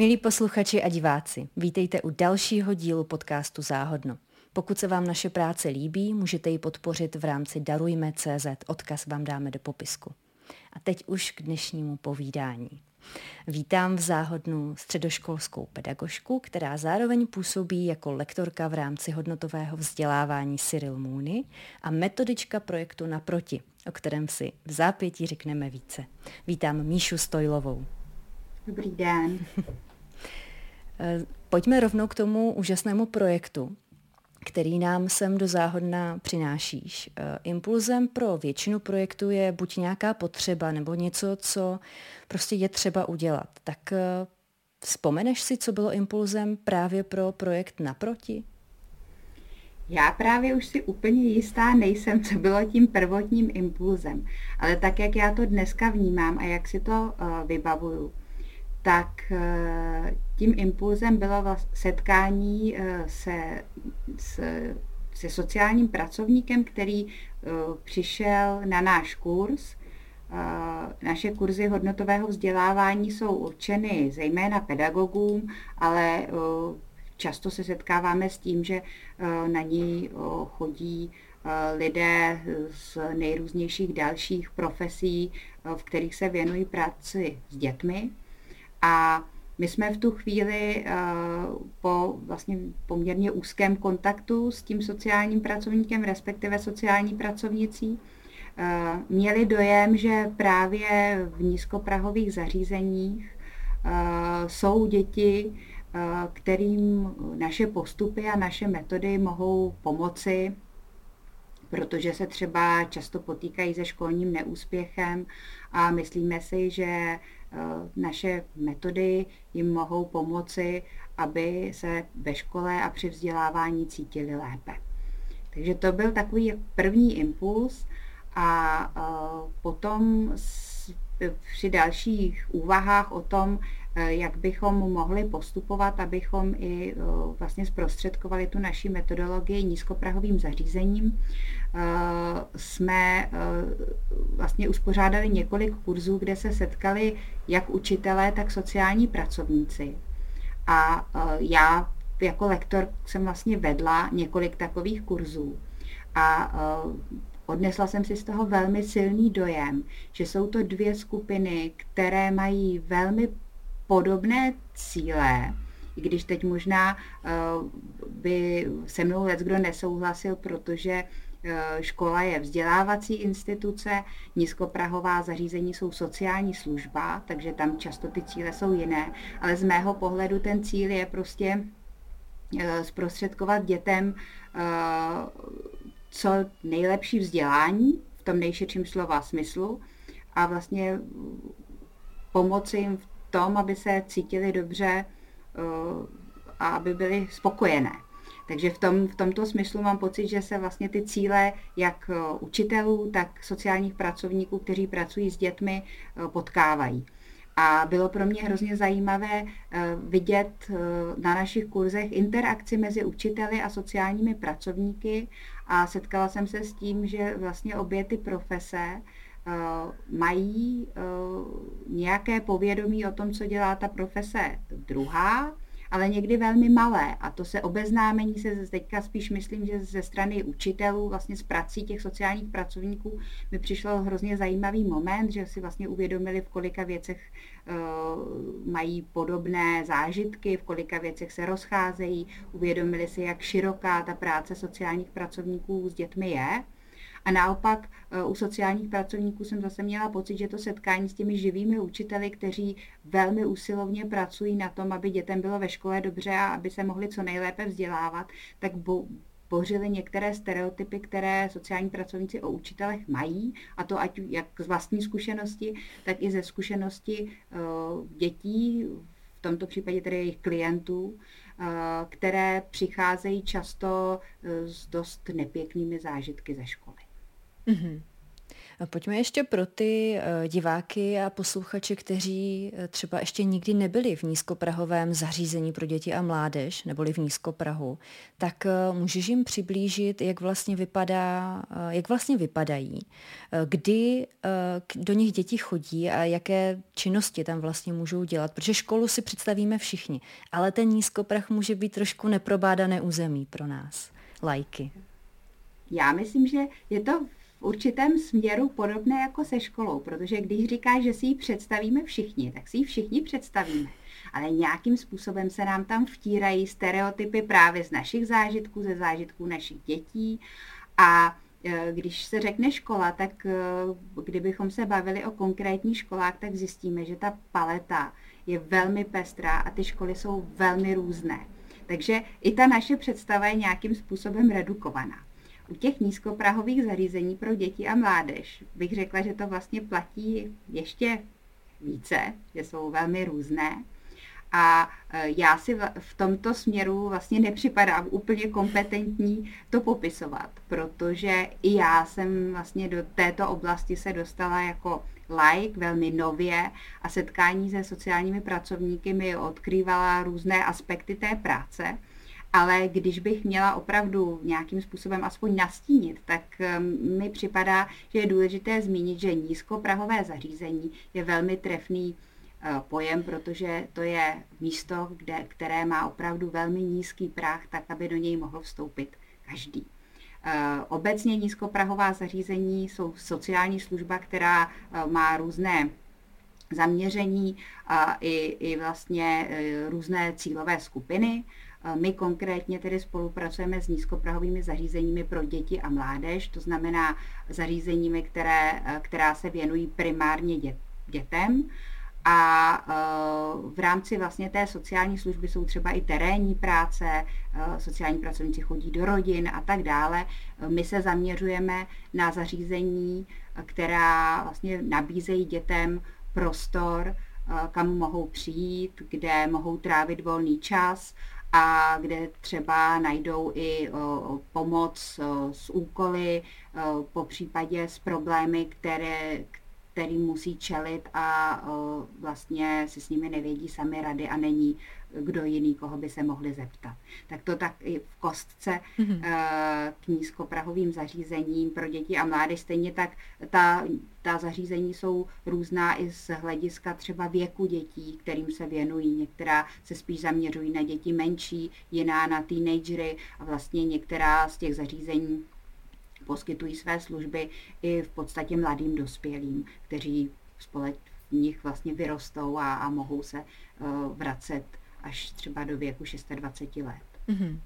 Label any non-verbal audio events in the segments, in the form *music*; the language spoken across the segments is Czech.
Milí posluchači a diváci, vítejte u dalšího dílu podcastu Záhodno. Pokud se vám naše práce líbí, můžete ji podpořit v rámci Darujme.cz. Odkaz vám dáme do popisku. A teď už k dnešnímu povídání. Vítám v záhodnu středoškolskou pedagožku, která zároveň působí jako lektorka v rámci hodnotového vzdělávání Cyril Mooney a metodička projektu Naproti, o kterém si v zápětí řekneme více. Vítám Míšu Stojlovou. Dobrý den. Pojďme rovnou k tomu úžasnému projektu, který nám sem do záhodna přinášíš. Eh, impulzem pro většinu projektů je buď nějaká potřeba nebo něco, co prostě je třeba udělat. Tak eh, vzpomeneš si, co bylo impulzem právě pro projekt Naproti? Já právě už si úplně jistá nejsem, co bylo tím prvotním impulzem, ale tak, jak já to dneska vnímám a jak si to uh, vybavuju, tak eh, tím impulzem bylo setkání eh, se, se, se sociálním pracovníkem, který eh, přišel na náš kurz. Naše kurzy hodnotového vzdělávání jsou určeny zejména pedagogům, ale často se setkáváme s tím, že na ní chodí lidé z nejrůznějších dalších profesí, v kterých se věnují práci s dětmi. A my jsme v tu chvíli eh, po vlastně poměrně úzkém kontaktu s tím sociálním pracovníkem, respektive sociální pracovnicí, eh, měli dojem, že právě v nízkoprahových zařízeních eh, jsou děti, kterým naše postupy a naše metody mohou pomoci, protože se třeba často potýkají se školním neúspěchem a myslíme si, že naše metody jim mohou pomoci, aby se ve škole a při vzdělávání cítili lépe. Takže to byl takový první impuls a eh, potom při dalších úvahách o tom, eh, jak bychom mohli postupovat, abychom i vlastně zprostředkovali tu naši metodologii nízkoprahovým zařízením, Eh, jsme eh, vlastně uspořádali několik kurzů, kde se setkali jak učitelé, tak sociální pracovníci. A eh, já jako lektor jsem vlastně vedla několik takových kurzů. A odnesla jsem si z toho velmi silný dojem, že jsou to dvě skupiny, které mají velmi podobné cíle, i když teď možná by se mnou let kdo nesouhlasil, protože Eh, škola je vzdělávací instituce, nízkoprahová zařízení jsou sociální služba, takže tam často ty cíle jsou jiné, ale z mého pohledu ten cíl je prostě eh, zprostředkovat dětem eh, co nejlepší vzdělání v tom nejširším slova smyslu a vlastně pomoci jim v tom, aby se cítili dobře a aby byli spokojené. Takže v, tom, v tomto smyslu mám pocit, že se vlastně ty cíle jak eh, učitelů, tak sociálních pracovníků, kteří pracují s dětmi, eh, potkávají. A bylo pro mě hrozně zajímavé eh, vidět na našich kurzech interakci mezi učiteli a sociálními pracovníky a setkala jsem se s tím, že vlastně obě ty profese mají nějaké povědomí o tom, co dělá ta profese druhá, ale někdy velmi malé. A to se obeznámení se teďka spíš myslím, že ze strany učitelů, vlastně z prací těch sociálních pracovníků, mi přišlo hrozně zajímavý moment, že si vlastně uvědomili, v kolika věcech uh, mají podobné zážitky, v kolika věcech se rozcházejí, uvědomili si, jak široká ta práce sociálních pracovníků s dětmi je. A naopak eh, u sociálních pracovníků jsem zase měla pocit, že to setkání s těmi živými učiteli, kteří velmi usilovně pracují na tom, aby dětem bylo ve škole dobře a aby se mohli co nejlépe vzdělávat, tak bo, bořili některé stereotypy, které sociální pracovníci o učitelech mají, a to ať jak z vlastní zkušenosti, tak i ze zkušenosti uh, dětí, v tomto případě tedy jejich klientů, uh, které přicházejí často uh, s dost nepěknými zážitky ze školy. Mm-hmm. Pojďme ještě pro ty eh, diváky a posluchače, kteří eh, třeba ještě nikdy nebyli v nízkoprahovém zařízení pro děti a mládež, neboli v nízkoprahu, tak eh, můžeš jim přiblížit, jak vlastně vypadá, jak vlastně vypadají, kdy do nich děti chodí a jaké činnosti tam vlastně můžou dělat, protože školu si představíme všichni, ale ten nízkoprah může být trošku neprobádané území pro nás, lajky. Já myslím, že je to v určitém směru podobné jako se školou, protože když říká, že si ji představíme všichni, tak si ji všichni představíme. Ale nějakým způsobem se nám tam vtírají stereotypy právě z našich zážitků, ze zážitků našich dětí. A e, když se řekne škola, tak e, kdybychom se bavili o konkrétních školách, tak zjistíme, že ta paleta je velmi pestrá a ty školy jsou velmi různé. Takže i ta naše představa je nějakým způsobem redukovaná. U těch nízkoprahových zařízení pro děti a mládež bych řekla, že to vlastně platí ještě více, že jsou velmi různé. A e, já si v tomto směru vlastně nepřipadám úplně kompetentní to popisovat, protože i já jsem vlastně do této oblasti se dostala jako like velmi nově a setkání se sociálními pracovníky mi odkrývala různé aspekty té práce ale když bych měla opravdu nějakým způsobem aspoň nastínit, tak um, mi připadá, že je důležité zmínit, že nízkoprahové zařízení je velmi trefný uh, pojem, protože to je místo, kde, které má opravdu velmi nízký prah, tak aby do něj mohl vstoupit každý. Uh, obecně nízkoprahová zařízení jsou sociální služba, která uh, má různé zaměření a i, i vlastně různé cílové skupiny. My konkrétně tedy spolupracujeme s nízkoprahovými zařízeními pro děti a mládež, to znamená zařízeními, které, která se věnují primárně dět, dětem. A e, v rámci vlastně té sociální služby jsou třeba i terénní práce, e, sociální pracovníci chodí do rodin a tak dále. My se zaměřujeme na zařízení, která vlastně nabízejí dětem prostor, e, kam mohou přijít, kde mohou trávit volný čas a kde třeba najdou i pomoc s úkoly, po případě s problémy, které, který musí čelit a vlastně si s nimi nevědí sami rady a není kdo jiný, koho by se mohli zeptat. Tak to tak i v kostce mm-hmm. k nízkoprahovým zařízením pro děti a mládež. Stejně tak ta, ta zařízení jsou různá i z hlediska třeba věku dětí, kterým se věnují. Některá se spíš zaměřují na děti menší, jiná na teenagery a vlastně některá z těch zařízení poskytují své služby i v podstatě mladým dospělým, kteří společ v nich vlastně vyrostou a, a mohou se uh, vracet až třeba do věku 26 let. Mm-hmm.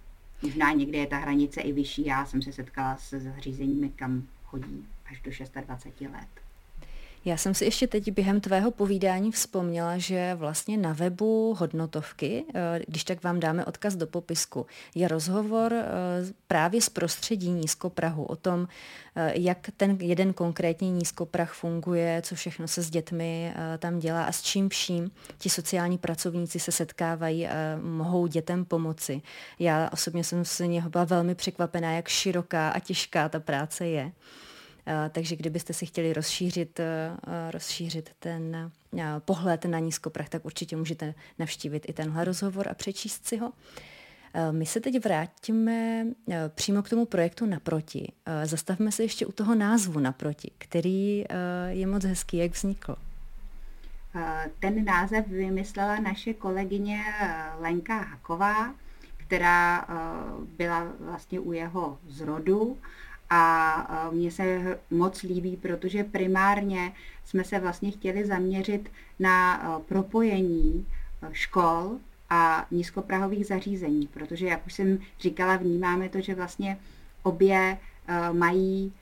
Možná někde je ta hranice i vyšší. Já jsem se setkala se zařízeními, kam chodí až do 26 let. Já jsem si ještě teď během tvého povídání vzpomněla, že vlastně na webu hodnotovky, eh, když tak vám dáme odkaz do popisku, je rozhovor eh, právě z prostředí nízkoprahu o tom, eh, jak ten jeden konkrétní nízkoprah funguje, co všechno se s dětmi tam dělá a s čím vším ti sociální pracovníci se setkávají a mohou dětem pomoci. Já osobně jsem se něho byla velmi překvapená, jak široká a těžká ta práce je. Eh, takže kdybyste si chtěli rozšířit, eh, rozšířit ten eh, pohled na nízkoprach, tak určitě můžete navštívit i tenhle rozhovor a přečíst si ho. My se teď vrátíme přímo k tomu projektu Naproti. Zastavme se ještě u toho názvu Naproti, který je moc hezký. Jak vznikl? Ten název vymyslela naše kolegyně Lenka Haková, která byla vlastně u jeho zrodu a mně se moc líbí, protože primárně jsme se vlastně chtěli zaměřit na propojení škol a nízkoprahových zařízení, protože, jak už jsem říkala, vnímáme to, že vlastně obě mají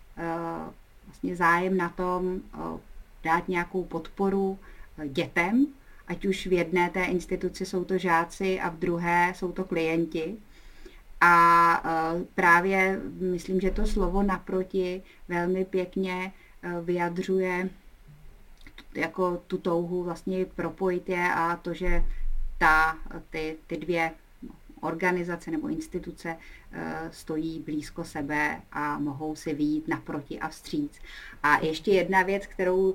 vlastně zájem na tom dát nějakou podporu dětem, ať už v jedné té instituci jsou to žáci a v druhé jsou to klienti. A e, právě myslím, že to slovo naproti velmi pěkně e, vyjadřuje jako tu touhu vlastně propojit je a to, že ta, ty, ty dvě organizace nebo instituce stojí blízko sebe a mohou si výjít naproti a vstříc. A ještě jedna věc, kterou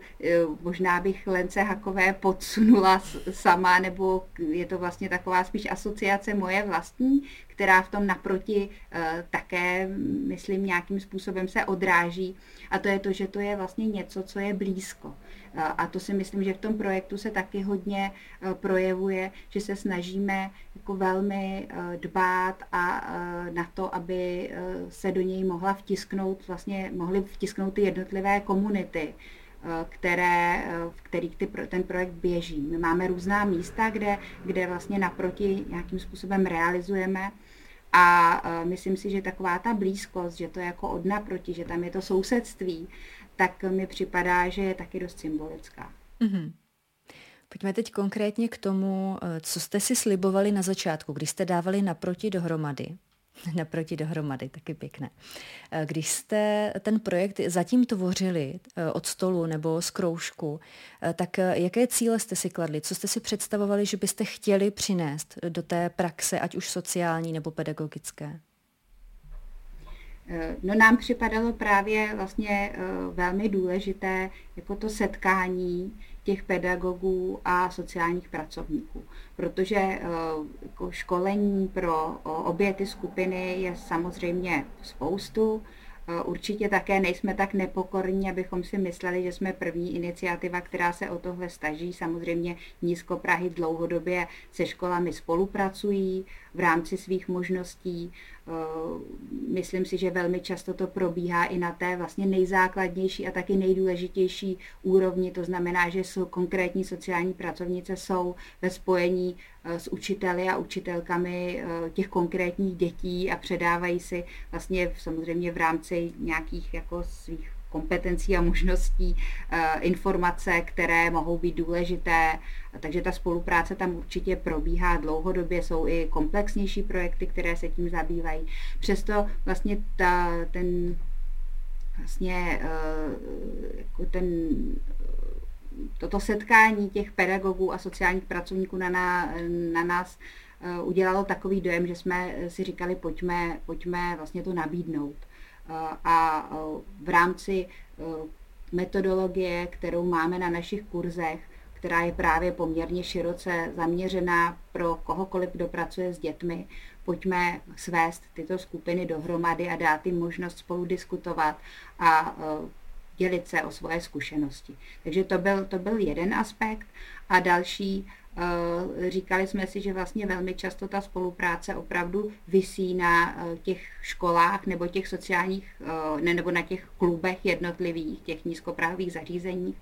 možná bych Lence Hakové podsunula sama, nebo je to vlastně taková spíš asociace moje vlastní, která v tom naproti také, myslím, nějakým způsobem se odráží. A to je to, že to je vlastně něco, co je blízko. A to si myslím, že v tom projektu se taky hodně e, projevuje, že se snažíme jako velmi e, dbát a e, na to, aby se do něj mohla vtisknout, vlastně mohly vtisknout ty jednotlivé komunity, které, v kterých ty, ten projekt běží. My máme různá místa, kde, kde vlastně naproti nějakým způsobem realizujeme a myslím si, že taková ta blízkost, že to je jako od naproti, že tam je to sousedství, tak mi připadá, že je taky dost symbolická. Mm-hmm. Pojďme teď konkrétně k tomu, eh, co jste si slibovali na začátku, když jste dávali naproti dohromady. *laughs* Naproti dohromady, taky pěkné. Eh, když jste ten projekt zatím tvořili eh, od stolu nebo z kroužku, tak jaké cíle jste si kladli? Co jste si představovali, že byste chtěli přinést do té praxe, ať už sociální nebo pedagogické? Eh, no nám připadalo právě vlastně eh, velmi důležité jako to setkání těch pedagogů a sociálních pracovníků, protože eh, jako školení pro obě ty skupiny je samozřejmě spoustu, Určitě také nejsme tak nepokorní, abychom si mysleli, že jsme první iniciativa, která se o tohle staží. Samozřejmě Nízko Prahy dlouhodobě se školami spolupracují v rámci svých možností. Myslím si, že velmi často to probíhá i na té vlastně nejzákladnější a taky nejdůležitější úrovni. To znamená, že jsou konkrétní sociální pracovnice jsou ve spojení Eh, s učiteli a učitelkami eh, těch konkrétních dětí a předávají si vlastně samozřejmě v rámci nějakých jako svých kompetencí a možností eh, informace, které mohou být důležité. Takže ta spolupráce tam určitě probíhá dlouhodobě, jsou i komplexnější projekty, které se tím zabývají. Přesto vlastně ta, ten vlastně jako ten toto setkání těch pedagogů a sociálních pracovníků na, na, na nás eh, udělalo takový dojem, že jsme si říkali, pojďme, pojďme vlastně to nabídnout. Eh, a eh, v rámci metodologie, kterou máme na našich kurzech, která je právě poměrně široce zaměřená pro kohokoliv, kdo pracuje s dětmi, pojďme svést tyto skupiny dohromady a dát jim možnost spolu diskutovat a dělit se o svoje zkušenosti. Takže to byl, to byl jeden aspekt. A další říkali jsme si, že vlastně velmi často ta spolupráce opravdu vysí na eh, těch školách nebo těch sociálních, eh, ne, nebo na těch klubech jednotlivých, těch nízkoprávých zařízeních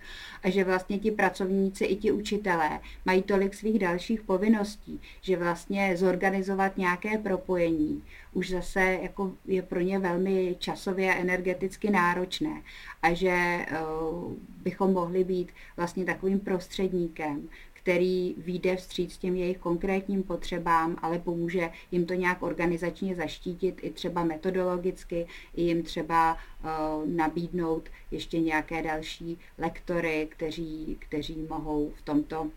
a že vlastně ti pracovníci i ti učitelé mají tolik svých dalších povinností, že vlastně zorganizovat nějaké propojení už zase jako je pro ně velmi časově a energeticky náročné a že bychom mohli být vlastně takovým prostředníkem, který vyjde vstříc těm jejich konkrétním potřebám, ale pomůže jim to nějak organizačně zaštítit i třeba metodologicky, i jim třeba uh, nabídnout ještě nějaké další lektory, kteří, kteří mohou v tomto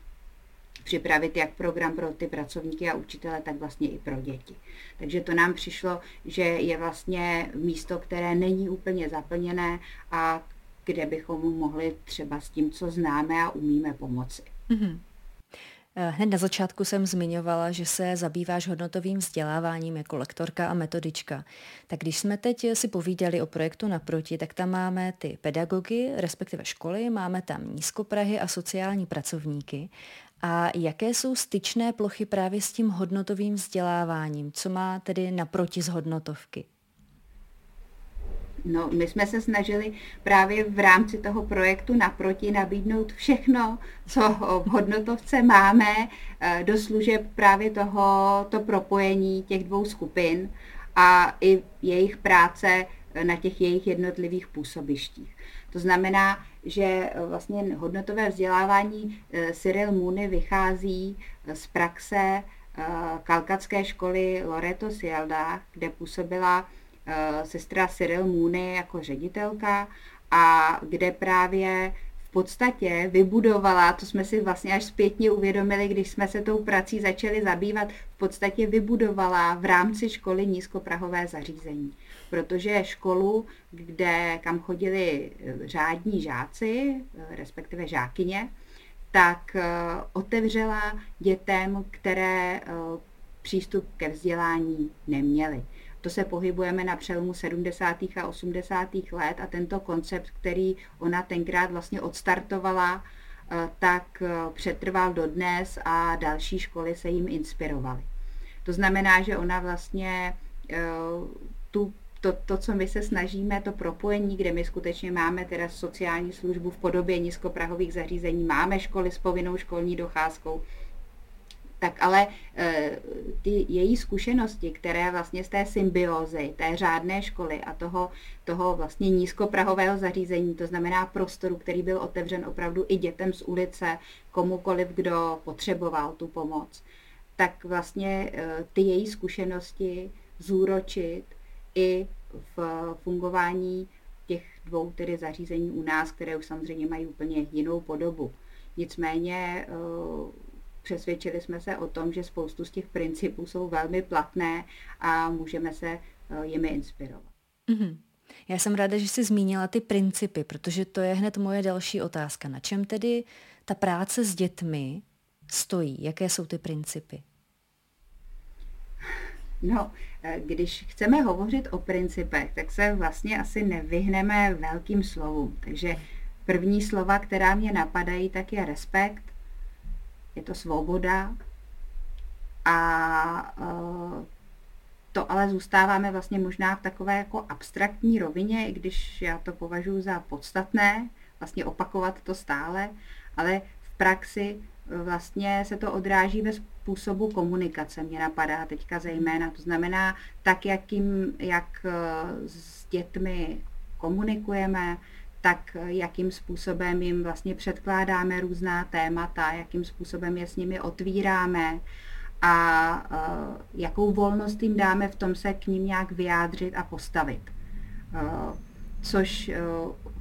připravit jak program pro ty pracovníky a učitele, tak vlastně i pro děti. Takže to nám přišlo, že je vlastně místo, které není úplně zaplněné a kde bychom mohli třeba s tím, co známe a umíme pomoci. Mm-hmm. Eh, hned na začátku jsem zmiňovala, že se zabýváš hodnotovým vzděláváním jako lektorka a metodička. Tak když jsme teď si povídali o projektu Naproti, tak tam máme ty pedagogy, respektive školy, máme tam nízkoprahy a sociální pracovníky. A jaké jsou styčné plochy právě s tím hodnotovým vzděláváním? Co má tedy naproti z hodnotovky? No, my jsme se snažili právě v rámci toho projektu naproti nabídnout všechno, co v hodnotovce máme, eh, do služeb právě toho to propojení těch dvou skupin a i jejich práce na těch jejich jednotlivých působištích. To znamená, že eh, vlastně hodnotové vzdělávání eh, Cyril Mooney vychází z praxe kalkatské školy Loreto Sielda, kde působila Eh, sestra Cyril Mooney jako ředitelka a kde právě v podstatě vybudovala, to jsme si vlastně až zpětně uvědomili, když jsme se tou prací začali zabývat, v podstatě vybudovala v rámci školy nízkoprahové zařízení. Protože školu, kde, kam chodili eh, řádní žáci, eh, respektive žákyně, tak eh, otevřela dětem, které přístup ke vzdělání neměly. To se pohybujeme na přelomu 70. a 80. let a tento koncept, který ona tenkrát vlastně odstartovala, eh, tak eh, přetrval dodnes a další školy se jim inspirovaly. To znamená, že ona vlastně eh, tu to, to, co my se snažíme, to propojení, kde my skutečně máme teda sociální službu v podobě nízkoprahových zařízení, máme školy s povinnou školní docházkou, tak ale eh, ty její zkušenosti, které vlastně z té symbiozy, té řádné školy a toho, toho vlastně nízkoprahového zařízení, to znamená prostoru, který byl otevřen opravdu i dětem z ulice, komukoliv, kdo potřeboval tu pomoc, tak vlastně eh, ty její zkušenosti zúročit i v fungování těch dvou tedy zařízení u nás, které už samozřejmě mají úplně jinou podobu. Nicméně eh, přesvědčili jsme se o tom, že spoustu z těch principů jsou velmi platné a můžeme se eh, jimi inspirovat. Mm-hmm. Já jsem ráda, že jsi zmínila ty principy, protože to je hned moje další otázka. Na čem tedy ta práce s dětmi stojí? Jaké jsou ty principy? No, eh, když chceme hovořit o principech, tak se vlastně asi nevyhneme velkým slovům. Takže první slova, která mě napadají, tak je respekt, je to svoboda a uh, to ale zůstáváme vlastně možná v takové jako abstraktní rovině, i když já to považuji za podstatné, vlastně opakovat to stále, ale v praxi vlastně se to odráží ve způsobu komunikace, mě napadá teďka zejména. To znamená, tak, jakým, jak e, s dětmi komunikujeme, tak jakým způsobem jim vlastně předkládáme různá témata, jakým způsobem je s nimi otvíráme a uh, jakou volnost jim dáme v tom se k ním nějak vyjádřit a postavit. Uh, což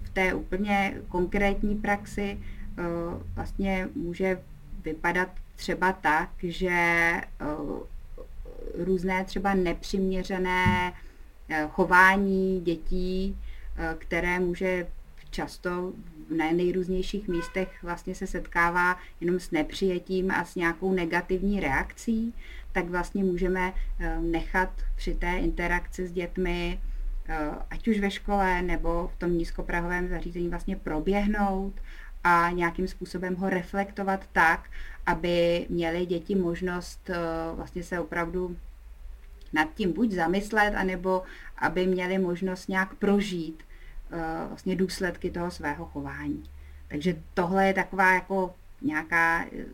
v té úplně konkrétní praxi vlastně může vypadat třeba tak, že různé třeba nepřiměřené chování dětí, které může často na nejrůznějších místech vlastně se setkává jenom s nepřijetím a s nějakou negativní reakcí, tak vlastně můžeme eh, nechat při té interakci s dětmi, eh, ať už ve škole nebo v tom nízkoprahovém zařízení vlastně proběhnout a nějakým způsobem ho reflektovat tak, aby měly děti možnost eh, vlastně se opravdu nad tím buď zamyslet, anebo aby měli možnost nějak prožít vlastně důsledky toho svého chování. Takže tohle je taková jako nějaká, eh,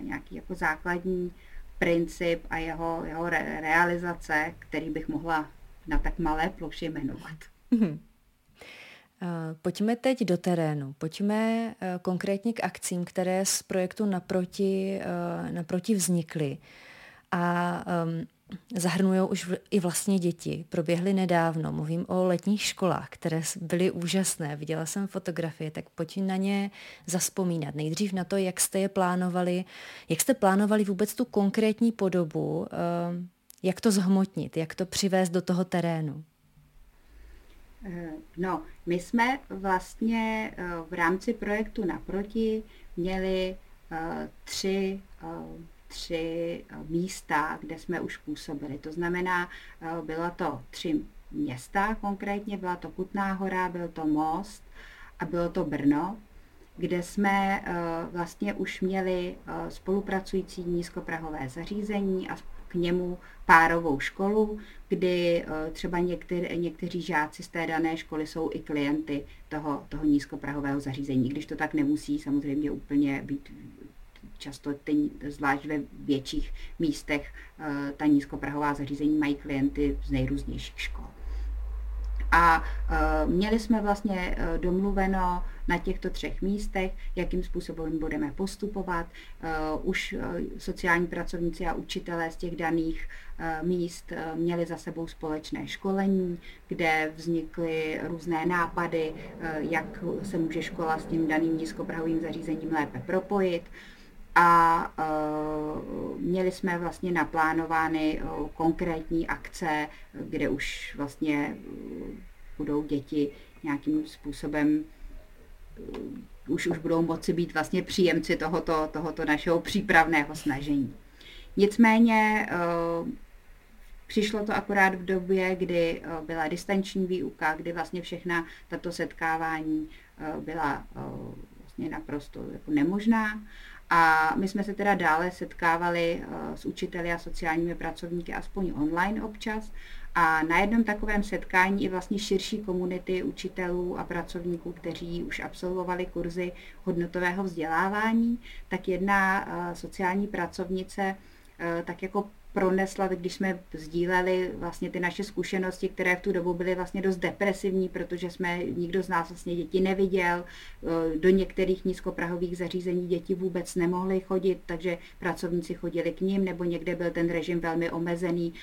nějaký jako základní princip a jeho, jeho re, realizace, který bych mohla na tak malé ploše jmenovat. Mm-hmm. Pojďme teď do terénu. Pojďme konkrétně k akcím, které z projektu naproti, naproti vznikly. A um, zahrnují už i vlastně děti. Proběhly nedávno, mluvím o letních školách, které byly úžasné. Viděla jsem fotografie, tak pojď na ně zaspomínat. Nejdřív na to, jak jste je plánovali, jak jste plánovali vůbec tu konkrétní podobu, eh, jak to zhmotnit, jak to přivést do toho terénu. Eh, no, my jsme vlastně eh, v rámci projektu Naproti měli tři tři eh, místa, kde jsme už působili. To znamená, eh, bylo to tři města konkrétně, byla to Kutná hora, byl to Most a bylo to Brno, kde jsme eh, vlastně už měli spolupracující nízkoprahové zařízení a k němu párovou školu, kdy třeba některý, někteří žáci z té dané školy jsou i klienty toho, toho nízkoprahového zařízení, když to tak nemusí samozřejmě úplně být často ty, zvlášť ve větších místech, eh, ta nízkoprahová zařízení mají klienty z nejrůznějších škol. A měli jsme vlastně domluveno na těchto třech místech, jakým způsobem budeme postupovat. Už sociální pracovníci a učitelé z těch daných míst měli za sebou společné školení, kde vznikly různé nápady, jak se může škola s tím daným nízkoprahovým zařízením lépe propojit a uh, měli jsme vlastně naplánovány uh, konkrétní akce, kde už vlastně uh, budou děti nějakým způsobem už, už budou moci být vlastně příjemci tohoto, tohoto našeho přípravného snažení. Nicméně přišlo to akorát v době, kdy byla distanční výuka, kdy vlastně všechna tato setkávání byla vlastně naprosto jako nemožná a my jsme se teda dále setkávali eh, s učiteli a sociálními pracovníky aspoň online občas. A na jednom takovém setkání i vlastně širší komunity učitelů a pracovníků, kteří už absolvovali kurzy hodnotového vzdělávání, tak jedna eh, sociální pracovnice eh, tak jako pronesla, když jsme sdíleli vlastně ty naše zkušenosti, které v tu dobu byly vlastně dost depresivní, protože jsme, nikdo z nás vlastně děti neviděl, e, do některých nízkoprahových zařízení děti vůbec nemohly chodit, takže pracovníci chodili k ním, nebo někde byl ten režim velmi omezený,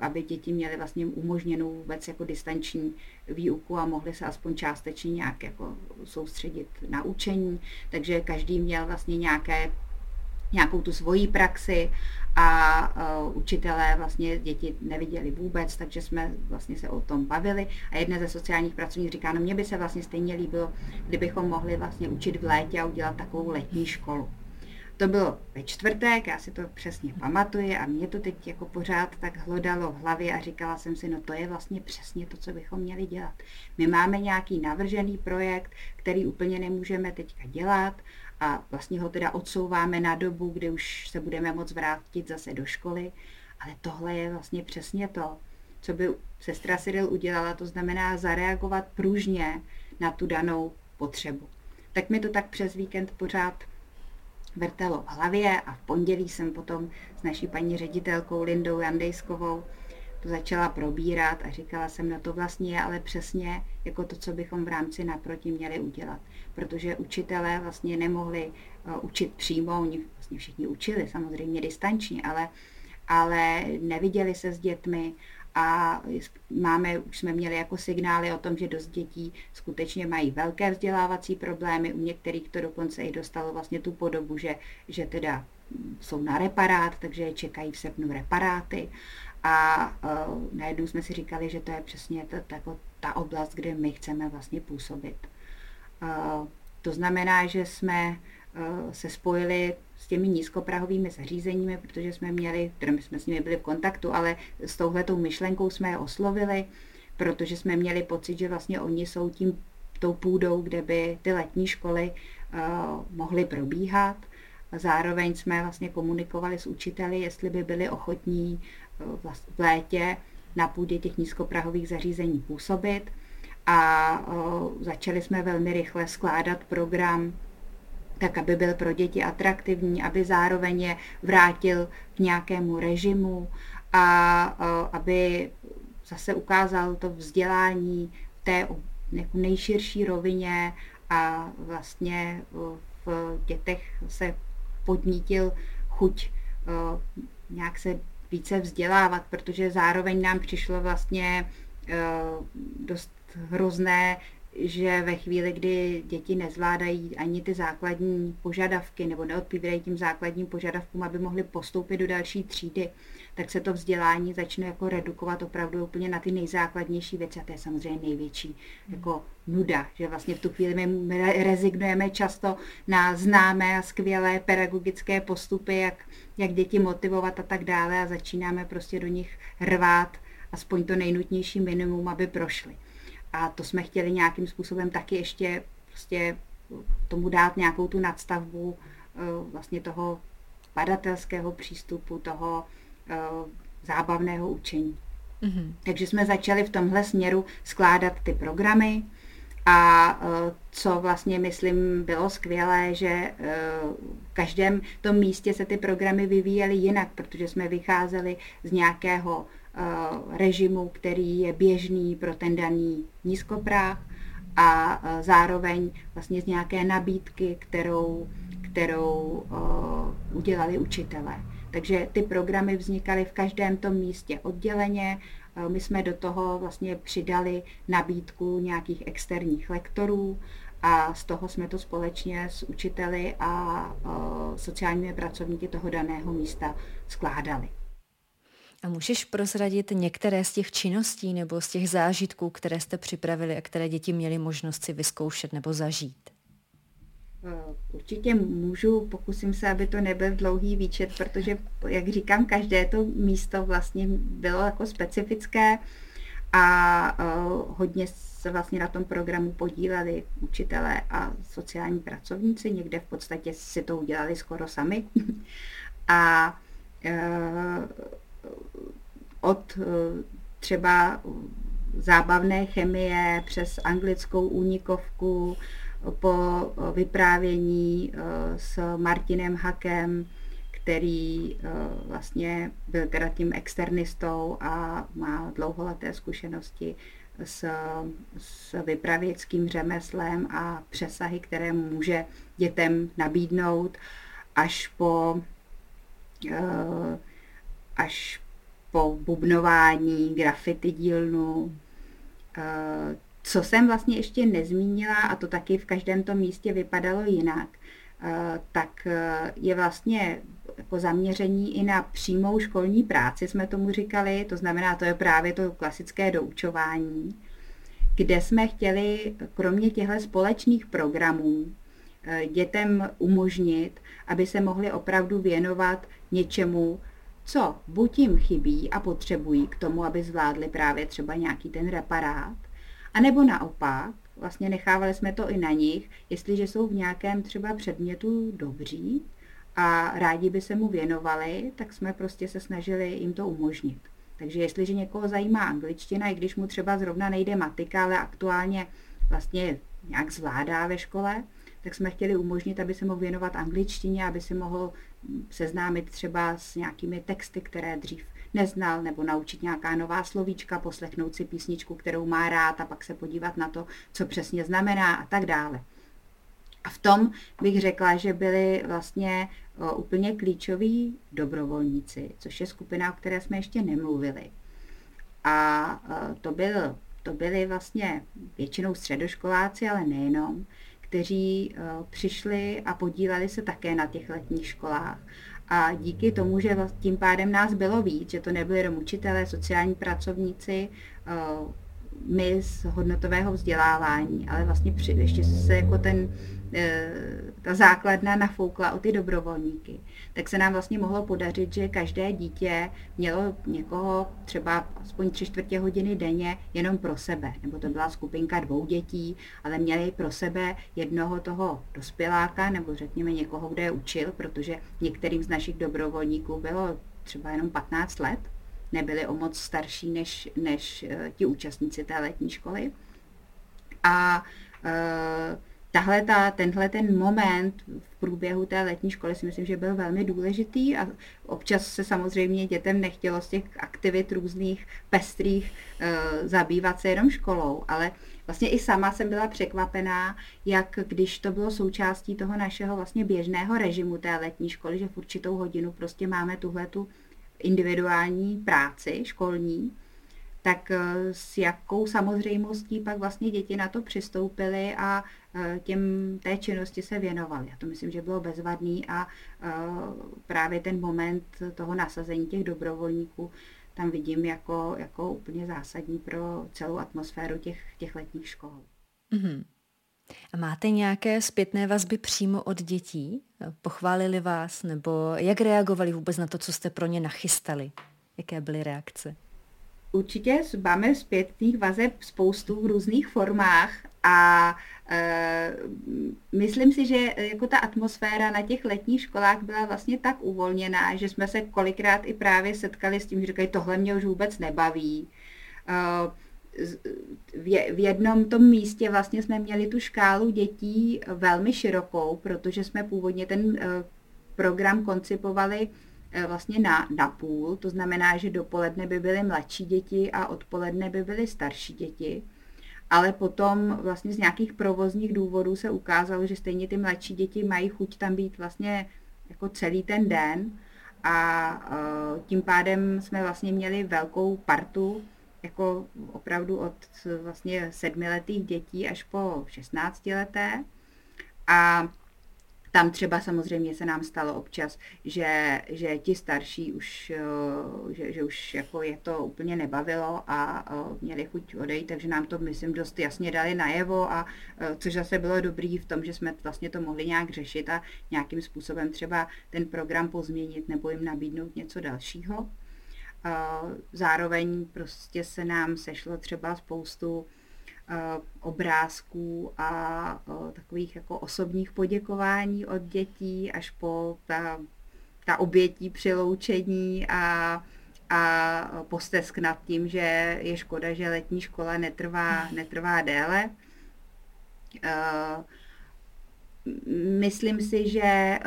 aby děti měly vlastně umožněnou vůbec jako distanční výuku a mohli se aspoň částečně nějak jako soustředit na učení, takže každý měl vlastně nějaké nějakou tu svoji praxi a uh, učitelé vlastně děti neviděli vůbec, takže jsme vlastně se o tom bavili a jedna ze sociálních pracovníků říká, no mně by se vlastně stejně líbilo, kdybychom mohli vlastně učit v létě a udělat takovou letní školu. To bylo ve čtvrtek, já si to přesně pamatuji a mě to teď jako pořád tak hlodalo v hlavě a říkala jsem si, no to je vlastně přesně to, co bychom měli dělat. My máme nějaký navržený projekt, který úplně nemůžeme teďka dělat a vlastně ho teda odsouváme na dobu, kdy už se budeme moct vrátit zase do školy. Ale tohle je vlastně přesně to, co by sestra Cyril udělala, to znamená zareagovat pružně na tu danou potřebu. Tak mi to tak přes víkend pořád vrtelo v hlavě a v pondělí jsem potom s naší paní ředitelkou Lindou Jandejskovou to začala probírat a říkala jsem, no to vlastně je ale přesně jako to, co bychom v rámci naproti měli udělat. Protože učitelé vlastně nemohli uh, učit přímo, oni vlastně všichni učili samozřejmě distančně, ale, ale neviděli se s dětmi a máme, už jsme měli jako signály o tom, že dost dětí skutečně mají velké vzdělávací problémy, u některých to dokonce i dostalo vlastně tu podobu, že, že teda jsou na reparát, takže čekají v srpnu reparáty a uh, najednou jsme si říkali, že to je přesně ta, ta, ta oblast, kde my chceme vlastně působit. Uh, to znamená, že jsme uh, se spojili s těmi nízkoprahovými zařízeními, protože jsme měli, které jsme s nimi byli v kontaktu, ale s touhletou myšlenkou jsme je oslovili, protože jsme měli pocit, že vlastně oni jsou tím tou půdou, kde by ty letní školy uh, mohly probíhat. Zároveň jsme vlastně komunikovali s učiteli, jestli by byli ochotní v létě na půdě těch nízkoprahových zařízení působit a začali jsme velmi rychle skládat program tak, aby byl pro děti atraktivní, aby zároveň je vrátil k nějakému režimu a aby zase ukázal to vzdělání v té jako nejširší rovině a vlastně v dětech se podnítil chuť nějak se více vzdělávat, protože zároveň nám přišlo vlastně dost hrozné, že ve chvíli, kdy děti nezvládají ani ty základní požadavky nebo neodpovídají tím základním požadavkům, aby mohly postoupit do další třídy, tak se to vzdělání začne jako redukovat opravdu úplně na ty nejzákladnější věci a to je samozřejmě největší jako nuda, že vlastně v tu chvíli my rezignujeme často na známé a skvělé pedagogické postupy, jak, jak děti motivovat a tak dále a začínáme prostě do nich rvát aspoň to nejnutnější minimum, aby prošly. A to jsme chtěli nějakým způsobem taky ještě prostě tomu dát nějakou tu nadstavbu eh, vlastně toho badatelského přístupu, toho eh, zábavného učení. Mm-hmm. Takže jsme začali v tomhle směru skládat ty programy a eh, co vlastně myslím bylo skvělé, že v každém tom místě se ty programy vyvíjely jinak, protože jsme vycházeli z nějakého režimu, který je běžný pro ten daný nízkopráh a zároveň vlastně z nějaké nabídky, kterou, kterou udělali učitelé. Takže ty programy vznikaly v každém tom místě odděleně. My jsme do toho vlastně přidali nabídku nějakých externích lektorů a z toho jsme to společně s učiteli a sociálními pracovníky toho daného místa skládali. A můžeš prozradit některé z těch činností nebo z těch zážitků, které jste připravili a které děti měly možnost si vyzkoušet nebo zažít? Eh, určitě můžu, pokusím se, aby to nebyl dlouhý výčet, protože, jak říkám, každé to místo vlastně bylo jako specifické a uh, hodně se vlastně na tom programu podíleli učitelé a sociální pracovníci, někde v podstatě si to udělali skoro sami. *laughs* a uh, od uh, třeba zábavné chemie přes anglickou únikovku, po vyprávění s Martinem Hakem, který vlastně byl teda tím externistou a má dlouholeté zkušenosti s, s vypravěckým řemeslem a přesahy, které může dětem nabídnout, až po, až po bubnování, grafity dílnu, co jsem vlastně ještě nezmínila, a to taky v každém tom místě vypadalo jinak, eh, tak eh, je vlastně jako zaměření i na přímou školní práci, jsme tomu říkali, to znamená, to je právě to klasické doučování, kde jsme chtěli, kromě těchto společných programů, eh, dětem umožnit, aby se mohli opravdu věnovat něčemu, co buď jim chybí a potřebují k tomu, aby zvládli právě třeba nějaký ten reparát, a nebo naopak, vlastně nechávali jsme to i na nich, jestliže jsou v nějakém třeba předmětu dobří a rádi by se mu věnovali, tak jsme prostě se snažili jim to umožnit. Takže jestliže někoho zajímá angličtina, i když mu třeba zrovna nejde matika, ale aktuálně vlastně nějak zvládá ve škole, tak jsme chtěli umožnit, aby se mohl věnovat angličtině, aby se mohl seznámit třeba s nějakými texty, které dřív neznal, nebo naučit nějaká nová slovíčka, poslechnout si písničku, kterou má rád a pak se podívat na to, co přesně znamená a tak dále. A v tom bych řekla, že byli vlastně úplně klíčoví dobrovolníci, což je skupina, o které jsme ještě nemluvili. A to, byl, to byli vlastně většinou středoškoláci, ale nejenom, kteří přišli a podíleli se také na těch letních školách. A díky tomu, že tím pádem nás bylo víc, že to nebyly jenom učitelé, sociální pracovníci, eh, my z hodnotového vzdělávání, ale vlastně při, ještě se jako ten Eh, ta základna nafoukla o ty dobrovolníky, tak se nám vlastně mohlo podařit, že každé dítě mělo někoho třeba aspoň tři čtvrtě hodiny denně jenom pro sebe. Nebo to byla skupinka dvou dětí, ale měli pro sebe jednoho toho dospěláka, nebo řekněme někoho, kde je učil, protože některým z našich dobrovolníků bylo třeba jenom 15 let, nebyli o moc starší než, než uh, ti účastníci té letní školy. A uh, tahle ta, tenhle ten moment v průběhu té letní školy si myslím, že byl velmi důležitý a občas se samozřejmě dětem nechtělo z těch aktivit různých pestrých e, zabývat se jenom školou, ale vlastně i sama jsem byla překvapená, jak když to bylo součástí toho našeho vlastně běžného režimu té letní školy, že v určitou hodinu prostě máme tuhle tu individuální práci školní, tak eh, s jakou samozřejmostí pak vlastně děti na to přistoupily a eh, těm té činnosti se věnovaly. Já to myslím, že bylo bezvadný a eh, právě ten moment toho nasazení těch dobrovolníků tam vidím jako, jako úplně zásadní pro celou atmosféru těch, těch letních škol. Mm-hmm. A máte nějaké zpětné vazby přímo od dětí? Pochválili vás nebo jak reagovali vůbec na to, co jste pro ně nachystali? Jaké byly reakce? Určitě máme zpětných vazeb spoustu v různých formách a e, myslím si, že jako ta atmosféra na těch letních školách byla vlastně tak uvolněná, že jsme se kolikrát i právě setkali s tím, že říkají, tohle mě už vůbec nebaví. E, v jednom tom místě vlastně jsme měli tu škálu dětí velmi širokou, protože jsme původně ten e, program koncipovali eh, vlastně na, na půl, to znamená, že dopoledne by byly mladší děti a odpoledne by byly starší děti. Ale potom vlastně z nějakých provozních důvodů se ukázalo, že stejně ty mladší děti mají chuť tam být vlastně jako celý ten den a uh, tím pádem jsme vlastně měli velkou partu jako opravdu od vlastně sedmiletých dětí až po 16 leté. A tam třeba samozřejmě se nám stalo občas, že, že ti starší už, eh, že, že už jako je to úplně nebavilo a eh, měli chuť odejít, takže nám to, myslím, dost jasně dali najevo a eh, což zase bylo dobrý v tom, že jsme vlastně to mohli nějak řešit a nějakým způsobem třeba ten program pozměnit nebo jim nabídnout něco dalšího. Zároveň prostě se nám sešlo třeba spoustu obrázků a takových jako osobních poděkování od dětí až po ta, ta obětí přiloučení a, a postesk nad tím, že je škoda, že letní škola netrvá, netrvá déle. Myslím si, že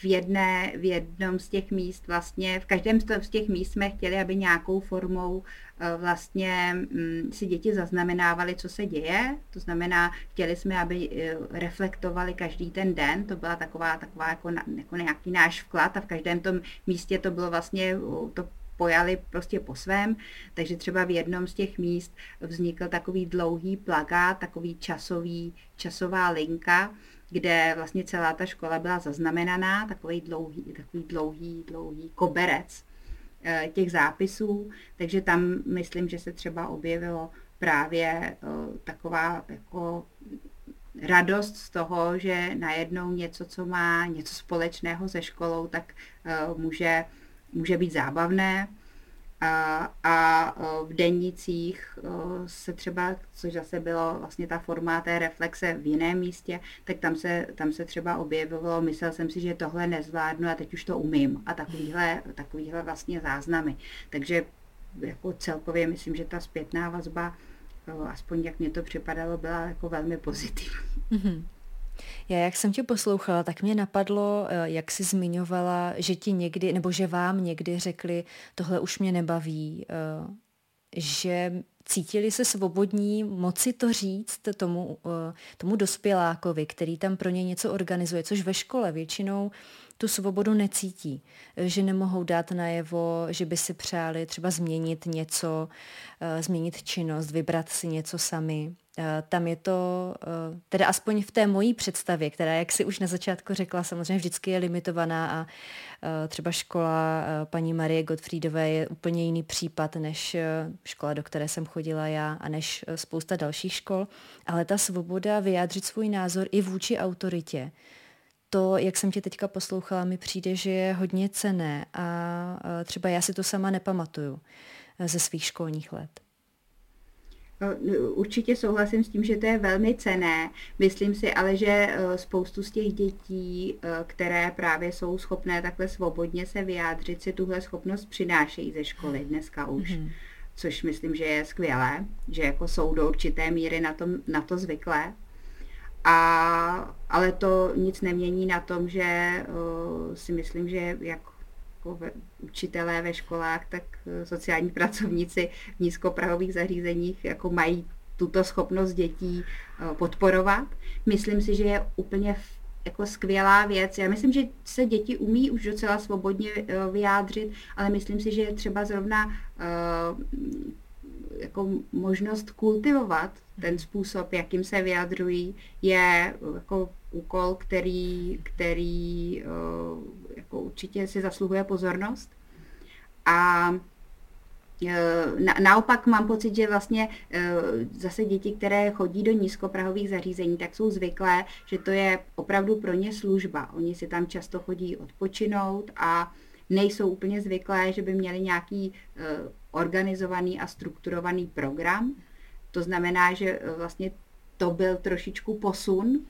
v, jedné, v jednom z těch míst vlastně, v každém z těch míst jsme chtěli, aby nějakou formou eh, vlastně mm, si děti zaznamenávali, co se děje. To znamená, chtěli jsme, aby eh, reflektovali každý ten den. To byla taková, taková jako, jako nějaký náš vklad a v každém tom místě to bylo vlastně to pojali prostě po svém, takže třeba v jednom z těch míst vznikl takový dlouhý plagát, takový časový, časová linka, kde vlastně celá ta škola byla zaznamenaná, takový dlouhý, takový dlouhý, dlouhý koberec eh, těch zápisů, takže tam myslím, že se třeba objevilo právě eh, taková jako radost z toho, že najednou něco, co má něco společného se školou, tak eh, může, může být zábavné. A, a v dennicích se třeba, což zase bylo vlastně ta forma té reflexe v jiném místě, tak tam se, tam se třeba objevovalo, myslel jsem si, že tohle nezvládnu a teď už to umím. A takovýhle, takovýhle vlastně záznamy. Takže jako celkově myslím, že ta zpětná vazba, aspoň jak mě to připadalo, byla jako velmi pozitivní. Mm-hmm. Já, jak jsem tě poslouchala, tak mě napadlo, eh, jak jsi zmiňovala, že ti někdy, nebo že vám někdy řekli, tohle už mě nebaví, eh, že cítili se svobodní moci to říct tomu, eh, tomu dospělákovi, který tam pro ně něco organizuje, což ve škole většinou tu svobodu necítí, že nemohou dát najevo, že by si přáli třeba změnit něco, změnit činnost, vybrat si něco sami. Eh, tam je to, eh, teda aspoň v té mojí představě, která, jak si už na začátku řekla, samozřejmě vždycky je limitovaná a eh, třeba škola paní Marie Gottfriedové je úplně jiný případ než škola, do které jsem chodila já a než spousta dalších škol, ale ta svoboda vyjádřit svůj názor i vůči autoritě, to, jak jsem tě teďka poslouchala, mi přijde, že je hodně cené a třeba já si to sama nepamatuju ze svých školních let. Určitě souhlasím s tím, že to je velmi cené. Myslím si ale, že eh, spoustu z těch dětí, eh, které právě jsou schopné takhle svobodně se vyjádřit, si tuhle schopnost přinášejí ze školy dneska už. Mm-hmm. Což myslím, že je skvělé, že jako jsou do určité míry na, tom, na to zvyklé. A, ale to nic nemění na tom, že uh, si myslím, že jak jako ve, učitelé ve školách, tak eh, sociální pracovníci v nízkoprahových zařízeních jako mají tuto schopnost dětí eh, podporovat. Myslím si, že je úplně jako skvělá věc. Já myslím, že se děti umí už docela svobodně eh, vyjádřit, ale myslím si, že je třeba zrovna jako možnost kultivovat ten způsob, jakým se vyjadřují, je jako úkol, který, který jako určitě si zasluhuje pozornost. A e, na, naopak mám pocit, že vlastně e, zase děti, které chodí do nízkoprahových zařízení, tak jsou zvyklé, že to je opravdu pro ně služba. Oni si tam často chodí odpočinout a nejsou úplně zvyklé, že by měli nějaký e, organizovaný a strukturovaný program. To znamená, že vlastně to byl trošičku posun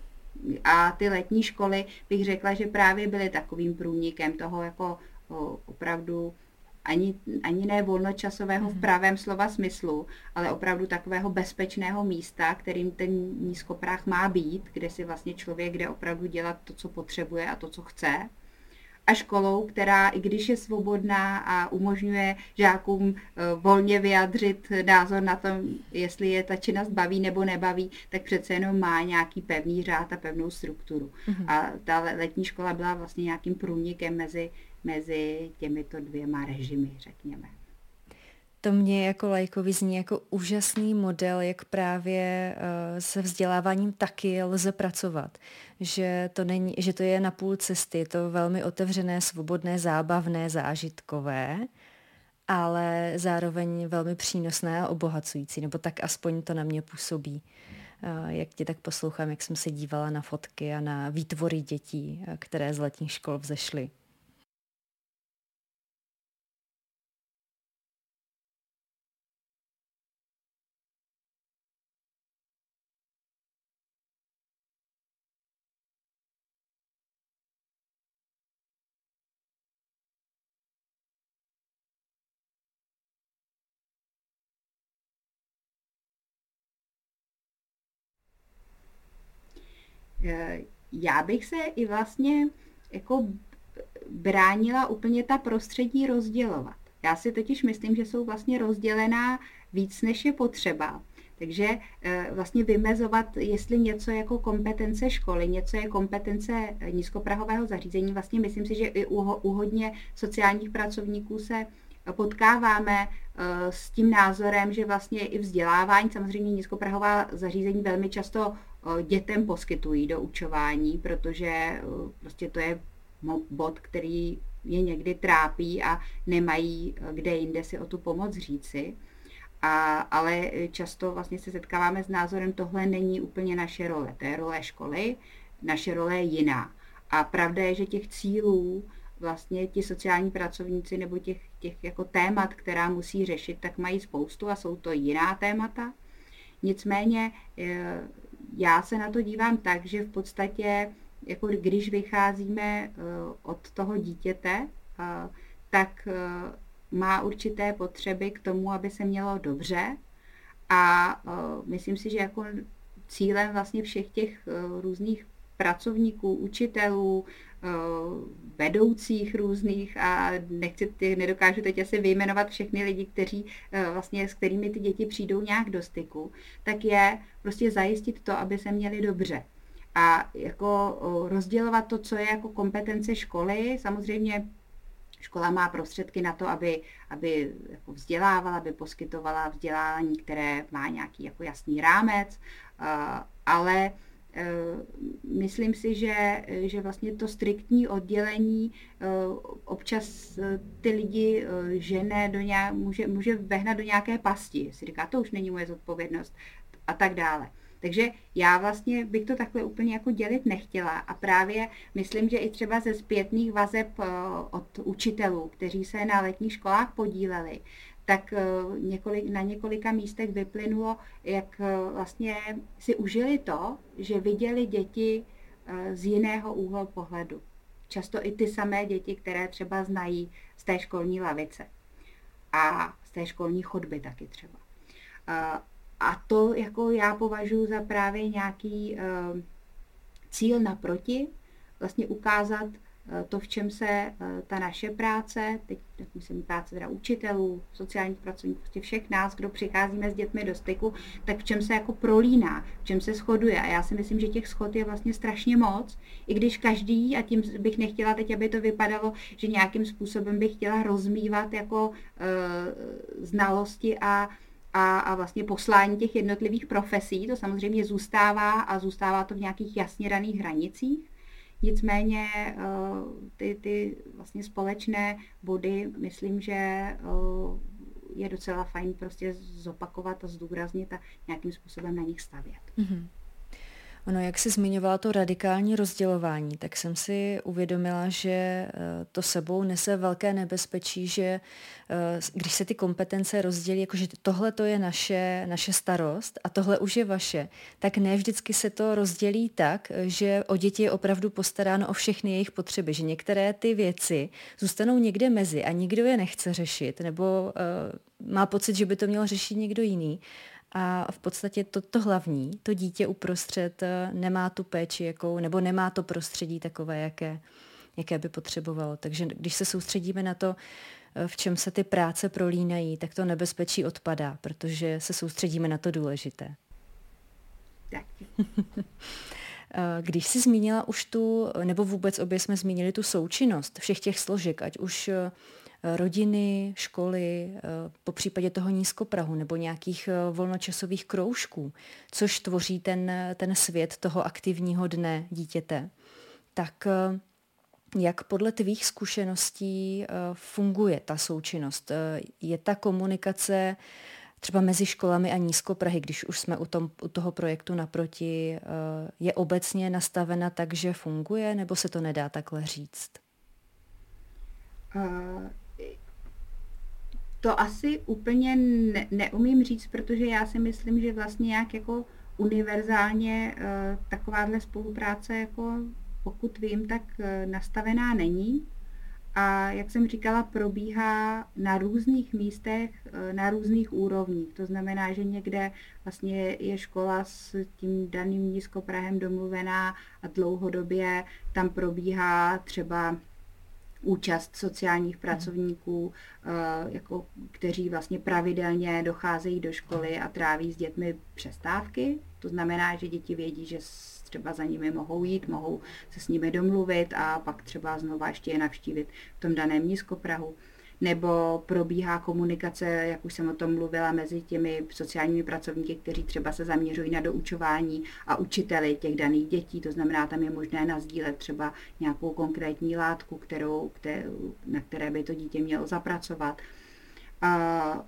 a ty letní školy bych řekla, že právě byly takovým průnikem toho jako opravdu ani, ani ne volnočasového v mhm. pravém slova smyslu, ale opravdu takového bezpečného místa, kterým ten nízkoprách má být, kde si vlastně člověk jde opravdu dělat to, co potřebuje a to, co chce. A školou, která i když je svobodná a umožňuje žákům eh, volně vyjadřit názor na tom, jestli je ta činnost baví nebo nebaví, tak přece jenom má nějaký pevný řád a pevnou strukturu. Mm-hmm. A ta letní škola byla vlastně nějakým průnikem mezi, mezi těmito dvěma režimy, řekněme. To mě jako lajkovi zní jako úžasný model, jak právě uh, se vzděláváním taky lze pracovat. Že to, není, že to je na půl cesty, je to velmi otevřené, svobodné, zábavné, zážitkové, ale zároveň velmi přínosné a obohacující, nebo tak aspoň to na mě působí. Uh, jak tě tak poslouchám, jak jsem se dívala na fotky a na výtvory dětí, uh, které z letních škol vzešly. Já bych se i vlastně jako bránila úplně ta prostředí rozdělovat. Já si totiž myslím, že jsou vlastně rozdělená víc, než je potřeba. Takže eh, vlastně vymezovat, jestli něco jako kompetence školy, něco je kompetence nízkoprahového zařízení, vlastně myslím si, že i u, hodně sociálních pracovníků se potkáváme eh, s tím názorem, že vlastně i vzdělávání, samozřejmě nízkoprahová zařízení velmi často eh, dětem poskytují do učování, protože prostě to je bod, který je někdy trápí a nemají kde jinde si o tu pomoc říci. A, ale často vlastně se setkáváme s názorem, tohle není úplně naše role, to je role školy, naše role je jiná. A pravda je, že těch cílů vlastně ti sociální pracovníci nebo těch, těch jako témat, která musí řešit, tak mají spoustu a jsou to jiná témata. Nicméně eh, já se na to dívám tak, že v podstatě, jako když vycházíme eh, od toho dítěte, eh, tak má určité potřeby k tomu, aby se mělo dobře. A myslím si, že jako cílem vlastně všech těch různých pracovníků, učitelů, eh, vedoucích různých a nechci, ty, nedokážu teď asi vyjmenovat všechny lidi, kteří eh, vlastně, s kterými ty děti přijdou nějak do styku, tak je prostě zajistit to, aby se měli dobře. A jako rozdělovat to, co je jako kompetence školy, samozřejmě škola má prostředky na to, aby, aby jako vzdělávala, aby poskytovala vzdělání, které má nějaký jako jasný rámec, eh, ale Eh, myslím si, že, že vlastně to striktní oddělení eh, občas eh, ty lidi žene do nějak, může, může vehnat do nějaké pasti. Si říká, to už není moje zodpovědnost a tak dále. Takže já vlastně bych to takhle úplně jako dělit nechtěla a právě myslím, že i třeba ze zpětných vazeb od učitelů, kteří se na letních školách podíleli, tak eh, několik, na několika místech vyplynulo, jak eh, vlastně si užili to, že viděli děti eh, z jiného úhlu pohledu. Často i ty samé děti, které třeba znají z té školní lavice a z té školní chodby taky třeba. A to jako já považuji za právě nějaký cíl naproti, vlastně ukázat, to, v čem se eh, ta naše práce, teď tak myslím práce teda učitelů, sociálních pracovníků, prostě všech nás, kdo přicházíme s dětmi do styku, tak v čem se jako prolíná, v čem se shoduje. A já si myslím, že těch schod je vlastně strašně moc, i když každý, a tím bych nechtěla teď, aby to vypadalo, že nějakým způsobem bych chtěla rozmývat jako e, znalosti a a, a vlastně poslání těch jednotlivých profesí, to samozřejmě zůstává a zůstává to v nějakých jasně daných hranicích, Nicméně eh, ty, ty vlastně společné body, myslím, že eh, je docela fajn prostě zopakovat a zdůraznit a nějakým způsobem na nich stavět. Mm-hmm. Ono, jak jsi zmiňovala to radikální rozdělování, tak jsem si uvědomila, že eh, to sebou nese velké nebezpečí, že eh, když se ty kompetence rozdělí, jakože tohle to je naše, naše starost a tohle už je vaše, tak ne vždycky se to rozdělí tak, že o děti je opravdu postaráno o všechny jejich potřeby, že některé ty věci zůstanou někde mezi a nikdo je nechce řešit, nebo uh, má pocit, že by to měl řešit někdo jiný. A v podstatě to, to hlavní, to dítě uprostřed eh, nemá tu péči, jakou, nebo nemá to prostředí takové, jaké, jaké by potřebovalo. Takže když se soustředíme na to, v čem se ty práce prolínají, tak to nebezpečí odpadá, protože se soustředíme na to důležité. Tak. *laughs* Když jsi zmínila už tu, nebo vůbec obě jsme zmínili tu součinnost všech těch složek, ať už eh, rodiny, školy, eh, po případě toho nízkoprahu nebo nějakých eh, volnočasových kroužků, což tvoří ten, ten svět toho aktivního dne dítěte, tak jak podle tvých zkušeností funguje ta součinnost? Je ta komunikace třeba mezi školami a nízkoprahy, když už jsme u, tom, u toho projektu naproti, eh, je obecně nastavena tak, že funguje, nebo se to nedá takhle říct? To asi úplně ne, neumím říct, protože já si myslím, že vlastně nějak jako univerzálně uh, takováhle spolupráce, jako pokud vím, tak uh, nastavená není a jak jsem říkala, probíhá na různých místech, eh, na různých úrovních. To znamená, že někde vlastně je škola s tím daným nízkoprahem domluvená a dlouhodobě tam probíhá třeba účast sociálních hmm. pracovníků, eh, jako, kteří vlastně pravidelně docházejí do školy a tráví s dětmi přestávky. To znamená, že děti vědí, že třeba za nimi mohou jít, mohou se s nimi domluvit a pak třeba znova ještě je navštívit v tom daném nízkoprahu nebo probíhá komunikace, jak už jsem o tom mluvila, mezi těmi sociálními pracovníky, kteří třeba se zaměřují na doučování a učiteli těch daných dětí. To znamená, tam je možné nazdílet třeba nějakou konkrétní látku, kterou, kterou, na které by to dítě mělo zapracovat. A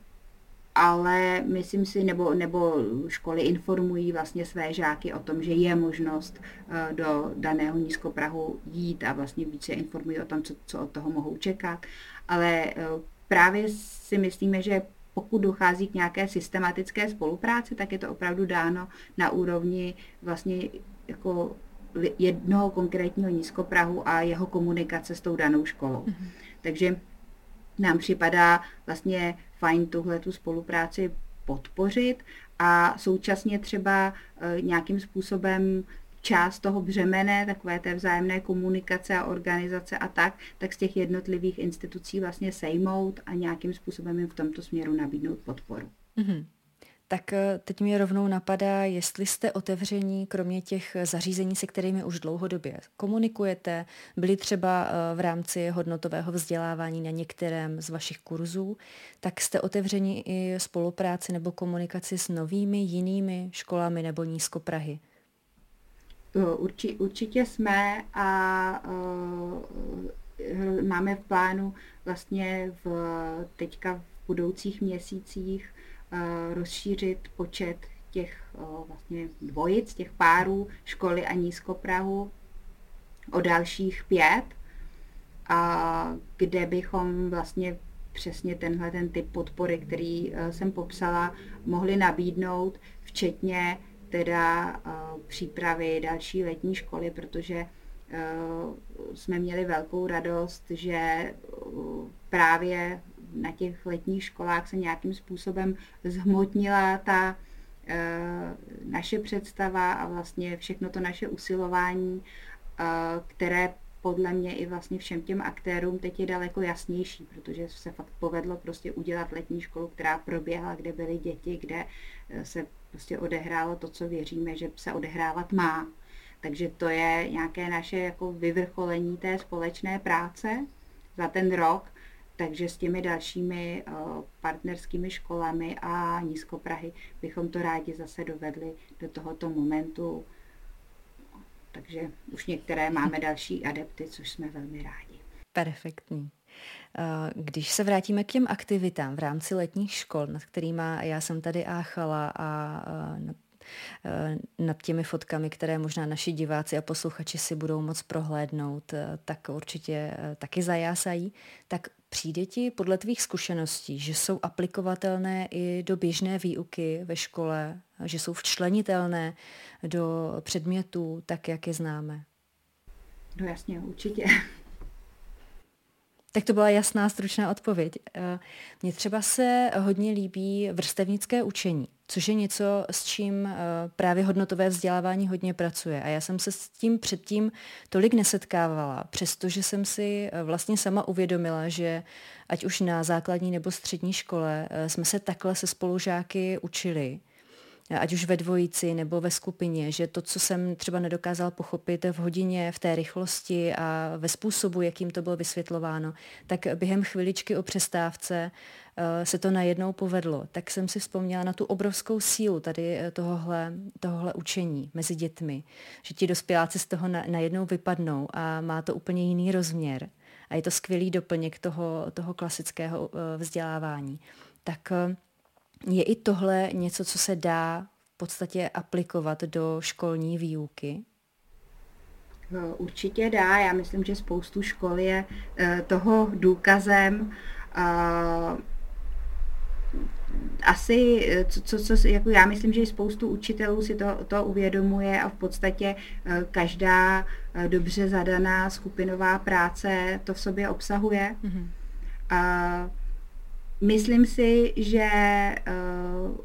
ale myslím si, nebo, nebo školy informují vlastně své žáky o tom, že je možnost eh, do daného nízkoprahu jít a vlastně více informují o tom, co, co od toho mohou čekat. Ale eh, právě si myslíme, že pokud dochází k nějaké systematické spolupráci, tak je to opravdu dáno na úrovni vlastně jako jednoho konkrétního nízkoprahu a jeho komunikace s tou danou školou. Mm-hmm. Takže nám připadá vlastně fajn tuhle tu spolupráci podpořit a současně třeba e, nějakým způsobem část toho břemene, takové té vzájemné komunikace a organizace a tak, tak z těch jednotlivých institucí vlastně sejmout a nějakým způsobem jim v tomto směru nabídnout podporu. Mm-hmm. Tak eh, teď mi rovnou napadá, jestli jste otevření, kromě těch zařízení, se kterými už dlouhodobě komunikujete, byli třeba eh, v rámci hodnotového vzdělávání na některém z vašich kurzů, tak jste otevření i spolupráci nebo komunikaci s novými jinými školami nebo nízkoprahy? Urči, určitě jsme a uh, máme v plánu vlastně v, teďka v budoucích měsících Eh, rozšířit počet těch vlastně dvojic, těch párů školy a nízkoprahu o dalších pět, a kde bychom vlastně přesně tenhle ten typ podpory, který eh, jsem popsala, mohli nabídnout, včetně teda přípravy další letní školy, protože jsme měli velkou radost, že právě na těch letních školách se nějakým způsobem zhmotnila ta e, naše představa a vlastně všechno to naše usilování, e, které podle mě i vlastně všem těm aktérům teď je daleko jasnější, protože se fakt povedlo prostě udělat letní školu, která proběhla, kde byly děti, kde e, se prostě odehrálo to, co věříme, že se odehrávat má. Takže to je nějaké naše jako vyvrcholení té společné práce za ten rok takže s těmi dalšími eh, partnerskými školami a nízkoprahy bychom to rádi zase dovedli do tohoto momentu. Takže už některé máme *laughs* další adepty, což jsme velmi rádi. Perfektní. Eh, když se vrátíme k těm aktivitám v rámci letních škol, nad kterými já jsem tady áchala a eh, nad těmi fotkami, které možná naši diváci a posluchači si budou moc prohlédnout, tak určitě taky zajásají. Tak přijde ti podle tvých zkušeností, že jsou aplikovatelné i do běžné výuky ve škole, že jsou včlenitelné do předmětů tak, jak je známe? No jasně, určitě. Tak to byla jasná, stručná odpověď. Eh, mně třeba se hodně líbí vrstevnické učení, což je něco, s čím eh, právě hodnotové vzdělávání hodně pracuje. A já jsem se s tím předtím tolik nesetkávala, přestože jsem si eh, vlastně sama uvědomila, že ať už na základní nebo střední škole jsme se takhle se spolužáky učili ať už ve dvojici nebo ve skupině, že to, co jsem třeba nedokázal pochopit v hodině, v té rychlosti a ve způsobu, jakým to bylo vysvětlováno, tak během chviličky o přestávce eh, se to najednou povedlo. Tak jsem si vzpomněla na tu obrovskou sílu tady eh, tohohle, tohohle učení mezi dětmi, že ti dospěláci z toho najednou vypadnou a má to úplně jiný rozměr. A je to skvělý doplněk toho, toho klasického eh, vzdělávání. Tak je i tohle něco, co se dá v podstatě aplikovat do školní výuky? Eh, určitě dá. Já myslím, že spoustu škol je eh, toho důkazem. Asi, co, co, co, jako já myslím, že i spoustu učitelů si to, to uvědomuje a v podstatě eh, každá dobře zadaná skupinová práce to v sobě obsahuje. Mm-hmm. A Myslím si, že uh,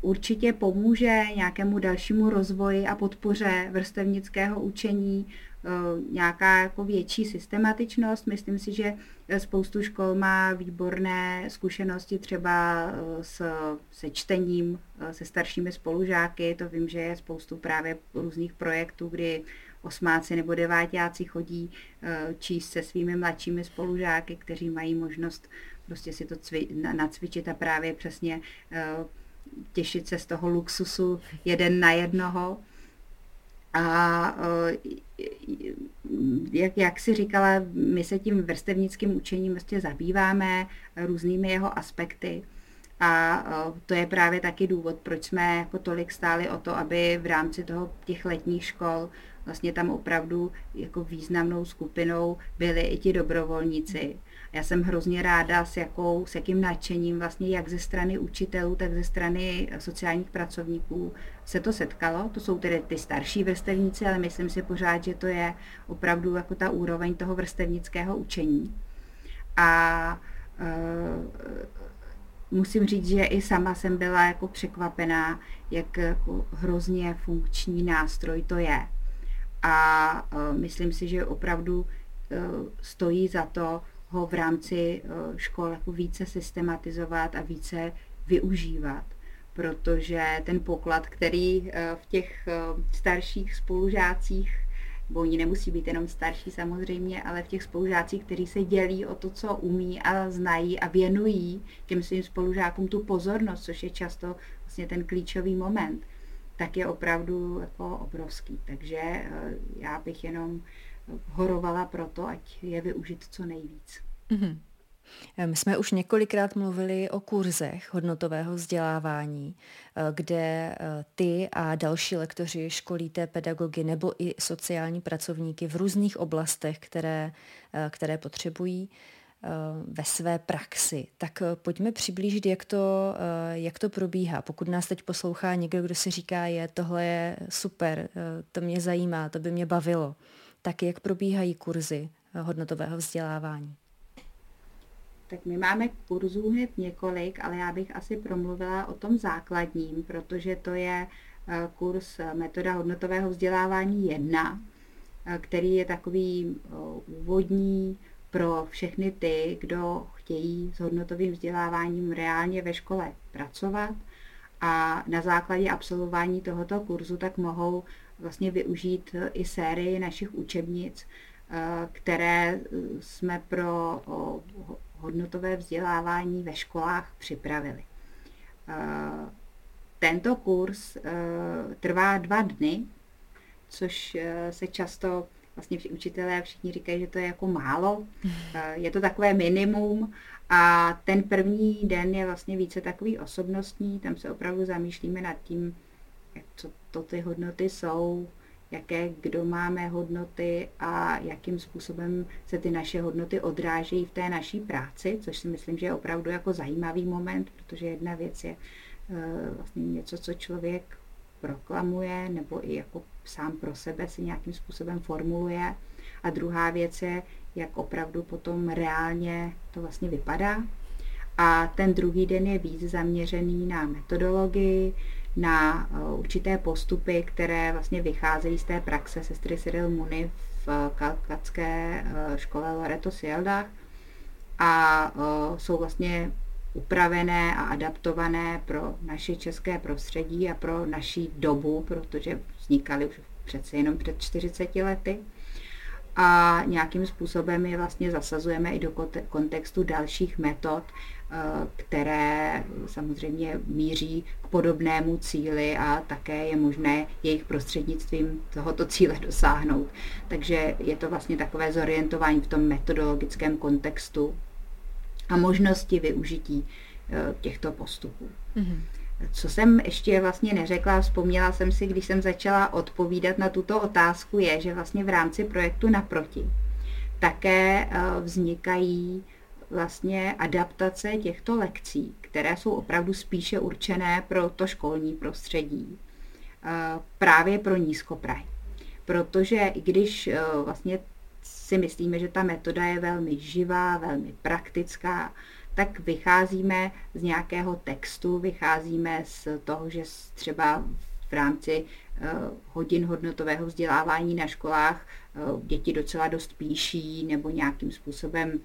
určitě pomůže nějakému dalšímu rozvoji a podpoře vrstevnického učení, uh, nějaká jako větší systematičnost. Myslím si, že spoustu škol má výborné zkušenosti třeba uh, s, se čtením, se staršími spolužáky. To vím, že je spoustu právě různých projektů, kdy osmáci nebo devátáci chodí číst se svými mladšími spolužáky, kteří mají možnost prostě si to cvi, nacvičit a právě přesně uh, těšit se z toho luxusu jeden na jednoho. A uh, jak, jak si říkala, my se tím vrstevnickým učením vlastně zabýváme různými jeho aspekty. A uh, to je právě taky důvod, proč jsme jako tolik stáli o to, aby v rámci toho těch letních škol vlastně tam opravdu jako významnou skupinou byli i ti dobrovolníci. Já jsem hrozně ráda, s, jakou, s jakým nadšením vlastně jak ze strany učitelů, tak ze strany sociálních pracovníků se to setkalo. To jsou tedy ty starší vrstevníci, ale myslím si pořád, že to je opravdu jako ta úroveň toho vrstevnického učení. A e, musím říct, že i sama jsem byla jako překvapená, jak jako hrozně funkční nástroj to je. A e, myslím si, že opravdu e, stojí za to ho v rámci eh, škol jako více systematizovat a více využívat, protože ten poklad, který eh, v těch eh, starších spolužácích, bo oni nemusí být jenom starší samozřejmě, ale v těch spolužácích, kteří se dělí o to, co umí a znají a věnují těm svým spolužákům tu pozornost, což je často vlastně ten klíčový moment, tak je opravdu jako obrovský. Takže já bych jenom horovala proto, ať je využit co nejvíc. Mm-hmm. My jsme už několikrát mluvili o kurzech hodnotového vzdělávání, eh, kde eh, ty a další lektoři školíte pedagogy nebo i sociální pracovníky v různých oblastech, které, které potřebují ve své praxi. Tak pojďme přiblížit, jak to, jak to probíhá. Pokud nás teď poslouchá někdo, kdo si říká, je tohle je super, to mě zajímá, to by mě bavilo tak jak probíhají kurzy hodnotového vzdělávání? Tak my máme kurzů hned několik, ale já bych asi promluvila o tom základním, protože to je eh, kurz metoda hodnotového vzdělávání 1, eh, který je takový eh, úvodní pro všechny ty, kdo chtějí s hodnotovým vzděláváním reálně ve škole pracovat a na základě absolvování tohoto kurzu tak mohou vlastně využít i sérii našich učebnic, eh, které jsme pro hodnotové vzdělávání ve školách připravili. Eh, tento kurz eh, trvá dva dny, což se často vlastně učitelé všichni říkají, že to je jako málo. *laughs* Je to takové minimum a ten první den je vlastně více takový osobnostní, tam se opravdu zamýšlíme nad tím, co to ty hodnoty jsou, jaké kdo máme hodnoty a jakým způsobem se ty naše hodnoty odrážejí v té naší práci, což si myslím, že je opravdu jako zajímavý moment, protože jedna věc je uh, vlastně něco, co člověk proklamuje nebo i jako sám pro sebe si nějakým způsobem formuluje. A druhá věc je, jak opravdu potom reálně to vlastně vypadá. A ten druhý den je víc zaměřený na metodologii, na eh, určité postupy, které vlastně vycházejí z té praxe sestry Cyril Muni v kalkatské eh, škole Loreto Sieldach a eh, jsou vlastně upravené a adaptované pro naše české prostředí a pro naší dobu, protože vznikaly už přece jenom před 40 lety. A nějakým způsobem je vlastně zasazujeme i do kontextu dalších metod, eh, které samozřejmě míří k podobnému cíli a také je možné jejich prostřednictvím tohoto cíle dosáhnout. Takže je to vlastně takové zorientování v tom metodologickém kontextu a možnosti využití eh, těchto postupů. Mm-hmm. Co jsem ještě vlastně neřekla, vzpomněla jsem si, když jsem začala odpovídat na tuto otázku, je, že vlastně v rámci projektu Naproti také eh, vznikají vlastně adaptace těchto lekcí, které jsou opravdu spíše určené pro to školní prostředí, eh, právě pro nízkoprahy. Protože i když vlastně si myslíme, že ta metoda je velmi živá, velmi praktická, tak vycházíme z nějakého textu, vycházíme z toho, že třeba v rámci eh, hodin hodnotového vzdělávání na školách eh, děti docela dost píší nebo nějakým způsobem eh,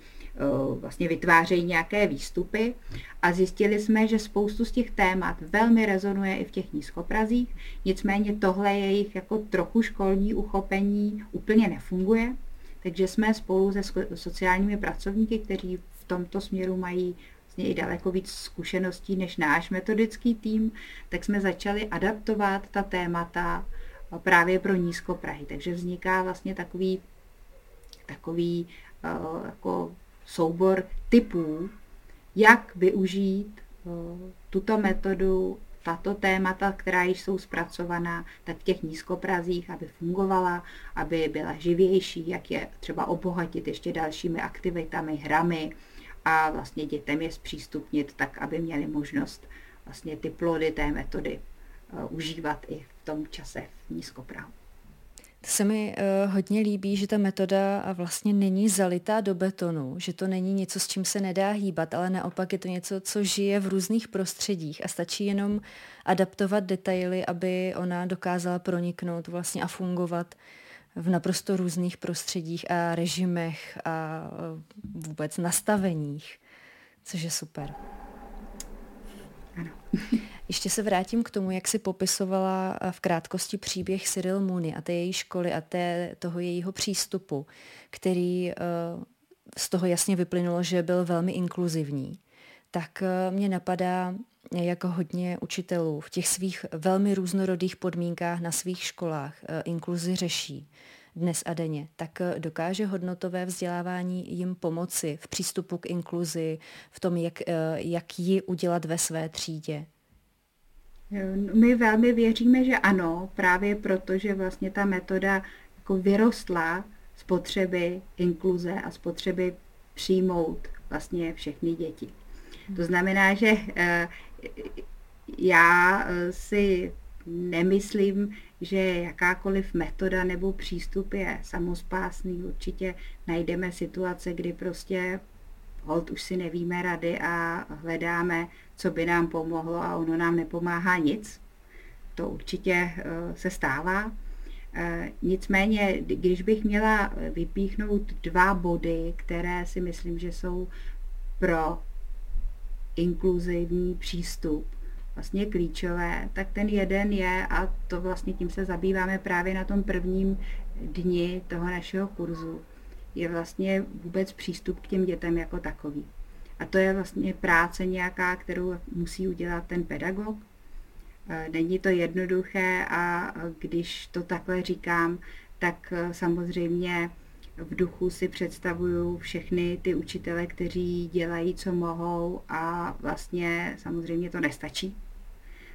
vlastně vytvářejí nějaké výstupy. A zjistili jsme, že spoustu z těch témat velmi rezonuje i v těch nízkoprazích, nicméně tohle jejich jako trochu školní uchopení úplně nefunguje. Takže jsme spolu se sociálními pracovníky, kteří v tomto směru mají vlastně i daleko víc zkušeností než náš metodický tým, tak jsme začali adaptovat ta témata právě pro nízkoprahy. Takže vzniká vlastně takový, takový uh, jako soubor typů, jak využít uh, tuto metodu tato témata, která již jsou zpracovaná, tak v těch nízkoprazích, aby fungovala, aby byla živější, jak je třeba obohatit ještě dalšími aktivitami, hrami a vlastně dětem je zpřístupnit tak, aby měli možnost vlastně ty plody té metody uh, užívat i v tom čase v nízkoprahu. To se mi uh, hodně líbí, že ta metoda vlastně není zalitá do betonu, že to není něco, s čím se nedá hýbat, ale naopak je to něco, co žije v různých prostředích a stačí jenom adaptovat detaily, aby ona dokázala proniknout vlastně a fungovat v naprosto různých prostředích a režimech a vůbec nastaveních, což je super. Ano. *laughs* Ještě se vrátím k tomu, jak si popisovala v krátkosti příběh Cyril Mooney a té její školy a té, toho jejího přístupu, který z toho jasně vyplynulo, že byl velmi inkluzivní. Tak mě napadá, jak hodně učitelů v těch svých velmi různorodých podmínkách na svých školách inkluzi řeší dnes a denně, tak dokáže hodnotové vzdělávání jim pomoci v přístupu k inkluzi, v tom, jak, jak ji udělat ve své třídě? My velmi věříme, že ano, právě proto, že vlastně ta metoda jako vyrostla z potřeby inkluze a z potřeby přijmout vlastně všechny děti. To znamená, že eh, já eh, si nemyslím, že jakákoliv metoda nebo přístup je samospásný. Určitě najdeme situace, kdy prostě hold už si nevíme rady a hledáme, co by nám pomohlo a ono nám nepomáhá nic. To určitě eh, se stává. Eh, nicméně, když bych měla vypíchnout dva body, které si myslím, že jsou pro inkluzivní přístup vlastně klíčové, tak ten jeden je, a to vlastně tím se zabýváme právě na tom prvním dni toho našeho kurzu, je vlastně vůbec přístup k těm dětem jako takový. A to je vlastně práce nějaká, kterou musí udělat ten pedagog. E, není to jednoduché a když to takhle říkám, tak e, samozřejmě v duchu si představuju všechny ty učitele, kteří dělají, co mohou a vlastně samozřejmě to nestačí.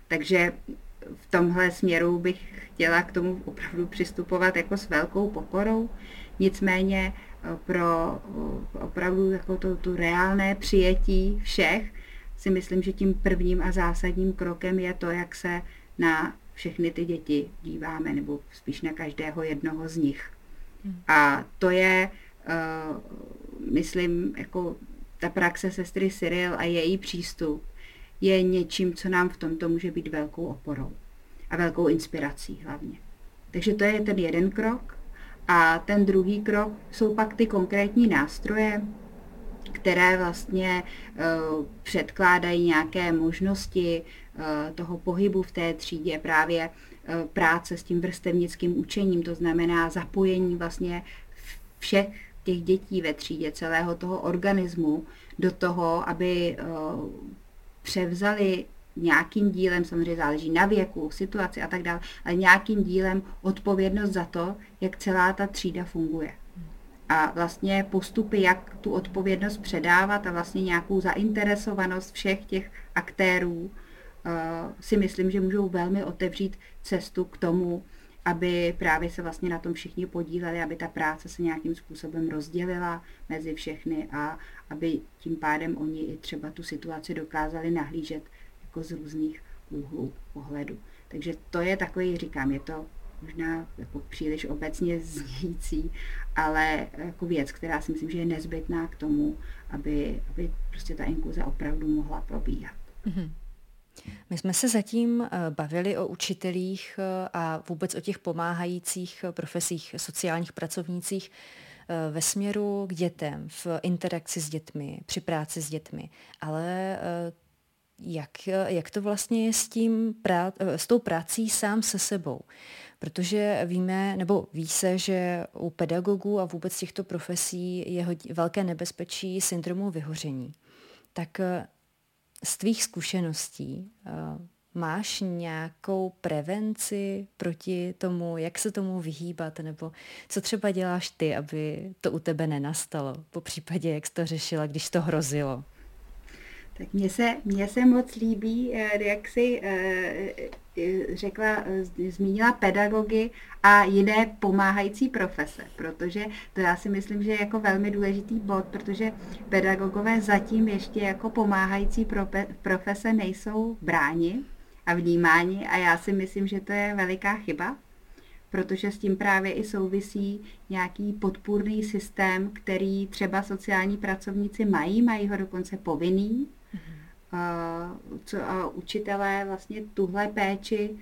Takže v tomhle směru bych chtěla k tomu opravdu přistupovat jako s velkou pokorou. Nicméně pro opravdu jako to, tu reálné přijetí všech, si myslím, že tím prvním a zásadním krokem je to, jak se na všechny ty děti díváme, nebo spíš na každého jednoho z nich. Hmm. A to je, uh, myslím, jako ta praxe sestry Cyril a její přístup je něčím, co nám v tomto může být velkou oporou a velkou inspirací hlavně. Takže to je ten jeden krok. A ten druhý krok jsou pak ty konkrétní nástroje, které vlastně uh, předkládají nějaké možnosti uh, toho pohybu v té třídě, právě uh, práce s tím vrstevnickým učením, to znamená zapojení vlastně všech těch dětí ve třídě, celého toho organismu do toho, aby převzali nějakým dílem, samozřejmě záleží na věku, situaci a tak dále, ale nějakým dílem odpovědnost za to, jak celá ta třída funguje. A vlastně postupy, jak tu odpovědnost předávat a vlastně nějakou zainteresovanost všech těch aktérů, uh, si myslím, že můžou velmi otevřít cestu k tomu, aby právě se vlastně na tom všichni podíleli, aby ta práce se nějakým způsobem rozdělila mezi všechny a aby tím pádem oni i třeba tu situaci dokázali nahlížet jako z různých úhlů pohledu. Takže to je takový, říkám, je to možná jako příliš obecně znějící, ale jako věc, která si myslím, že je nezbytná k tomu, aby, aby prostě ta inkluze opravdu mohla probíhat. Mm-hmm. My jsme se zatím eh, bavili o učitelích eh, a vůbec o těch pomáhajících profesích, sociálních pracovnících eh, ve směru k dětem, v interakci s dětmi, při práci s dětmi. Ale jak, jak to vlastně je s, tím prá, s tou prací sám se sebou? Protože víme, nebo ví se, že u pedagogů a vůbec těchto profesí je velké nebezpečí syndromu vyhoření. Tak z tvých zkušeností máš nějakou prevenci proti tomu, jak se tomu vyhýbat, nebo co třeba děláš ty, aby to u tebe nenastalo, po případě, jak jsi to řešila, když to hrozilo? Tak mně se, mně se moc líbí, eh, jak jsi eh, eh, řekla, zmínila pedagogy a jiné pomáhající profese, protože to já si myslím, že je jako velmi důležitý bod, protože pedagogové zatím ještě jako pomáhající profese nejsou bráni a vnímáni a já si myslím, že to je veliká chyba, protože s tím právě i souvisí nějaký podpůrný systém, který třeba sociální pracovníci mají, mají ho dokonce povinný, co a učitelé vlastně tuhle péči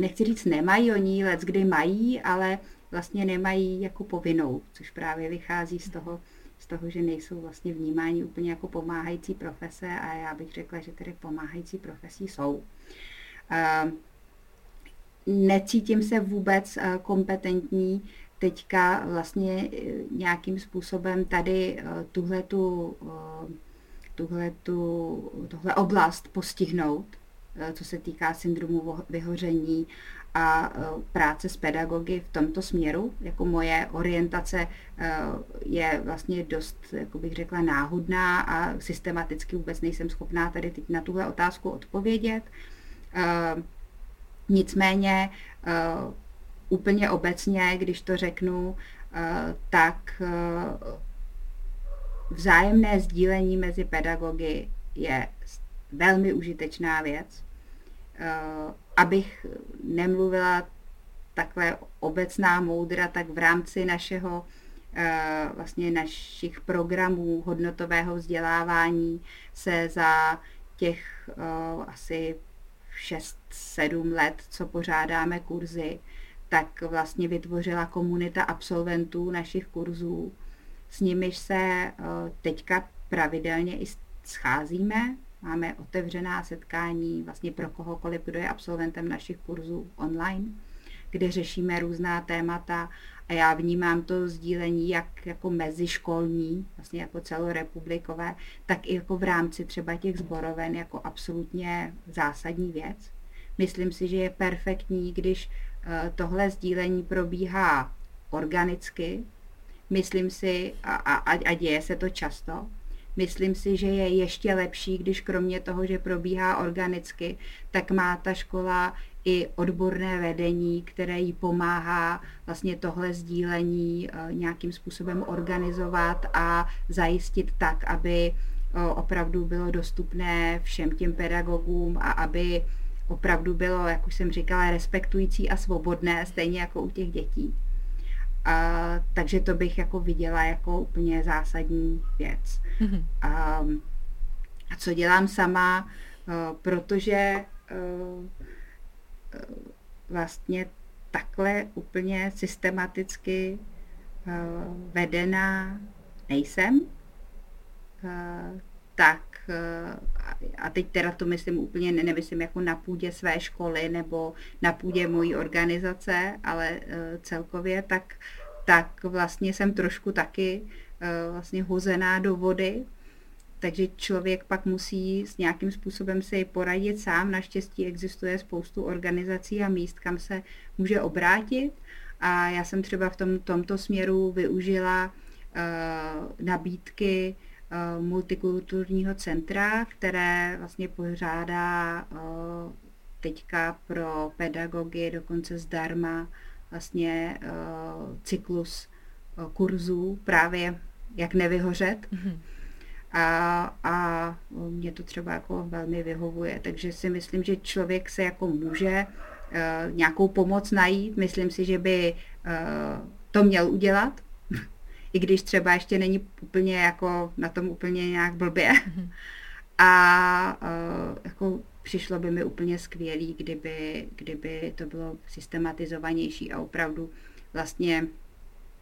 nechci říct nemají, oni let kdy mají, ale vlastně nemají jako povinnou, což právě vychází z toho, z toho, že nejsou vlastně vnímáni úplně jako pomáhající profese a já bych řekla, že tedy pomáhající profesí jsou. Necítím se vůbec kompetentní teďka vlastně eh, nějakým způsobem tady tuhletu, eh, tuhletu, tohle oblast postihnout, co se týká syndromu vyhoření a práce s pedagogy v tomto směru. Jako moje orientace je vlastně dost, jako bych řekla, náhodná a systematicky vůbec nejsem schopná tady teď na tuhle otázku odpovědět. Nicméně úplně obecně, když to řeknu, eh, tak eh, vzájemné sdílení mezi pedagogy je velmi užitečná věc. Eh, abych nemluvila takhle obecná moudra, tak v rámci našeho vlastně našich programů hodnotového vzdělávání se za těch asi 6-7 let, co pořádáme kurzy, tak vlastně vytvořila komunita absolventů našich kurzů. S nimiž se eh, teďka pravidelně i scházíme. Máme otevřená setkání vlastně pro kohokoliv, kdo je absolventem našich kurzů online, kde řešíme různá témata a já vnímám to sdílení jak jako meziškolní, vlastně jako celorepublikové, tak i jako v rámci třeba těch zboroven jako absolutně zásadní věc. Myslím si, že je perfektní, když tohle sdílení probíhá organicky. Myslím si, a, a, a děje se to často, myslím si, že je ještě lepší, když kromě toho, že probíhá organicky, tak má ta škola i odborné vedení, které jí pomáhá vlastně tohle sdílení eh, nějakým způsobem organizovat a zajistit tak, aby opravdu bylo dostupné všem těm pedagogům a aby opravdu bylo, jak už jsem říkala, respektující a svobodné, stejně jako u těch dětí. A, takže to bych jako viděla jako úplně zásadní věc. Mm-hmm. A, a co dělám sama, protože vlastně takhle úplně systematicky vedená nejsem, tak a teď teda to myslím úplně, nemyslím jako na půdě své školy nebo na půdě mojí organizace, ale celkově, tak, tak vlastně jsem trošku taky vlastně hozená do vody, takže člověk pak musí s nějakým způsobem si poradit sám. Naštěstí existuje spoustu organizací a míst, kam se může obrátit. A já jsem třeba v tom, tomto směru využila uh, nabídky multikulturního centra, které vlastně pořádá uh, teďka pro pedagogy dokonce zdarma vlastně uh, cyklus kurzů právě jak nevyhořet. Mm-hmm a, a mě to třeba jako velmi vyhovuje. Takže si myslím, že člověk se jako může nějakou pomoc najít. Myslím si, že by to měl udělat, i když třeba ještě není úplně jako na tom úplně nějak blbě. Mhm. A uh, jako přišlo by mi úplně skvělý, kdyby, kdyby to bylo systematizovanější a opravdu vlastně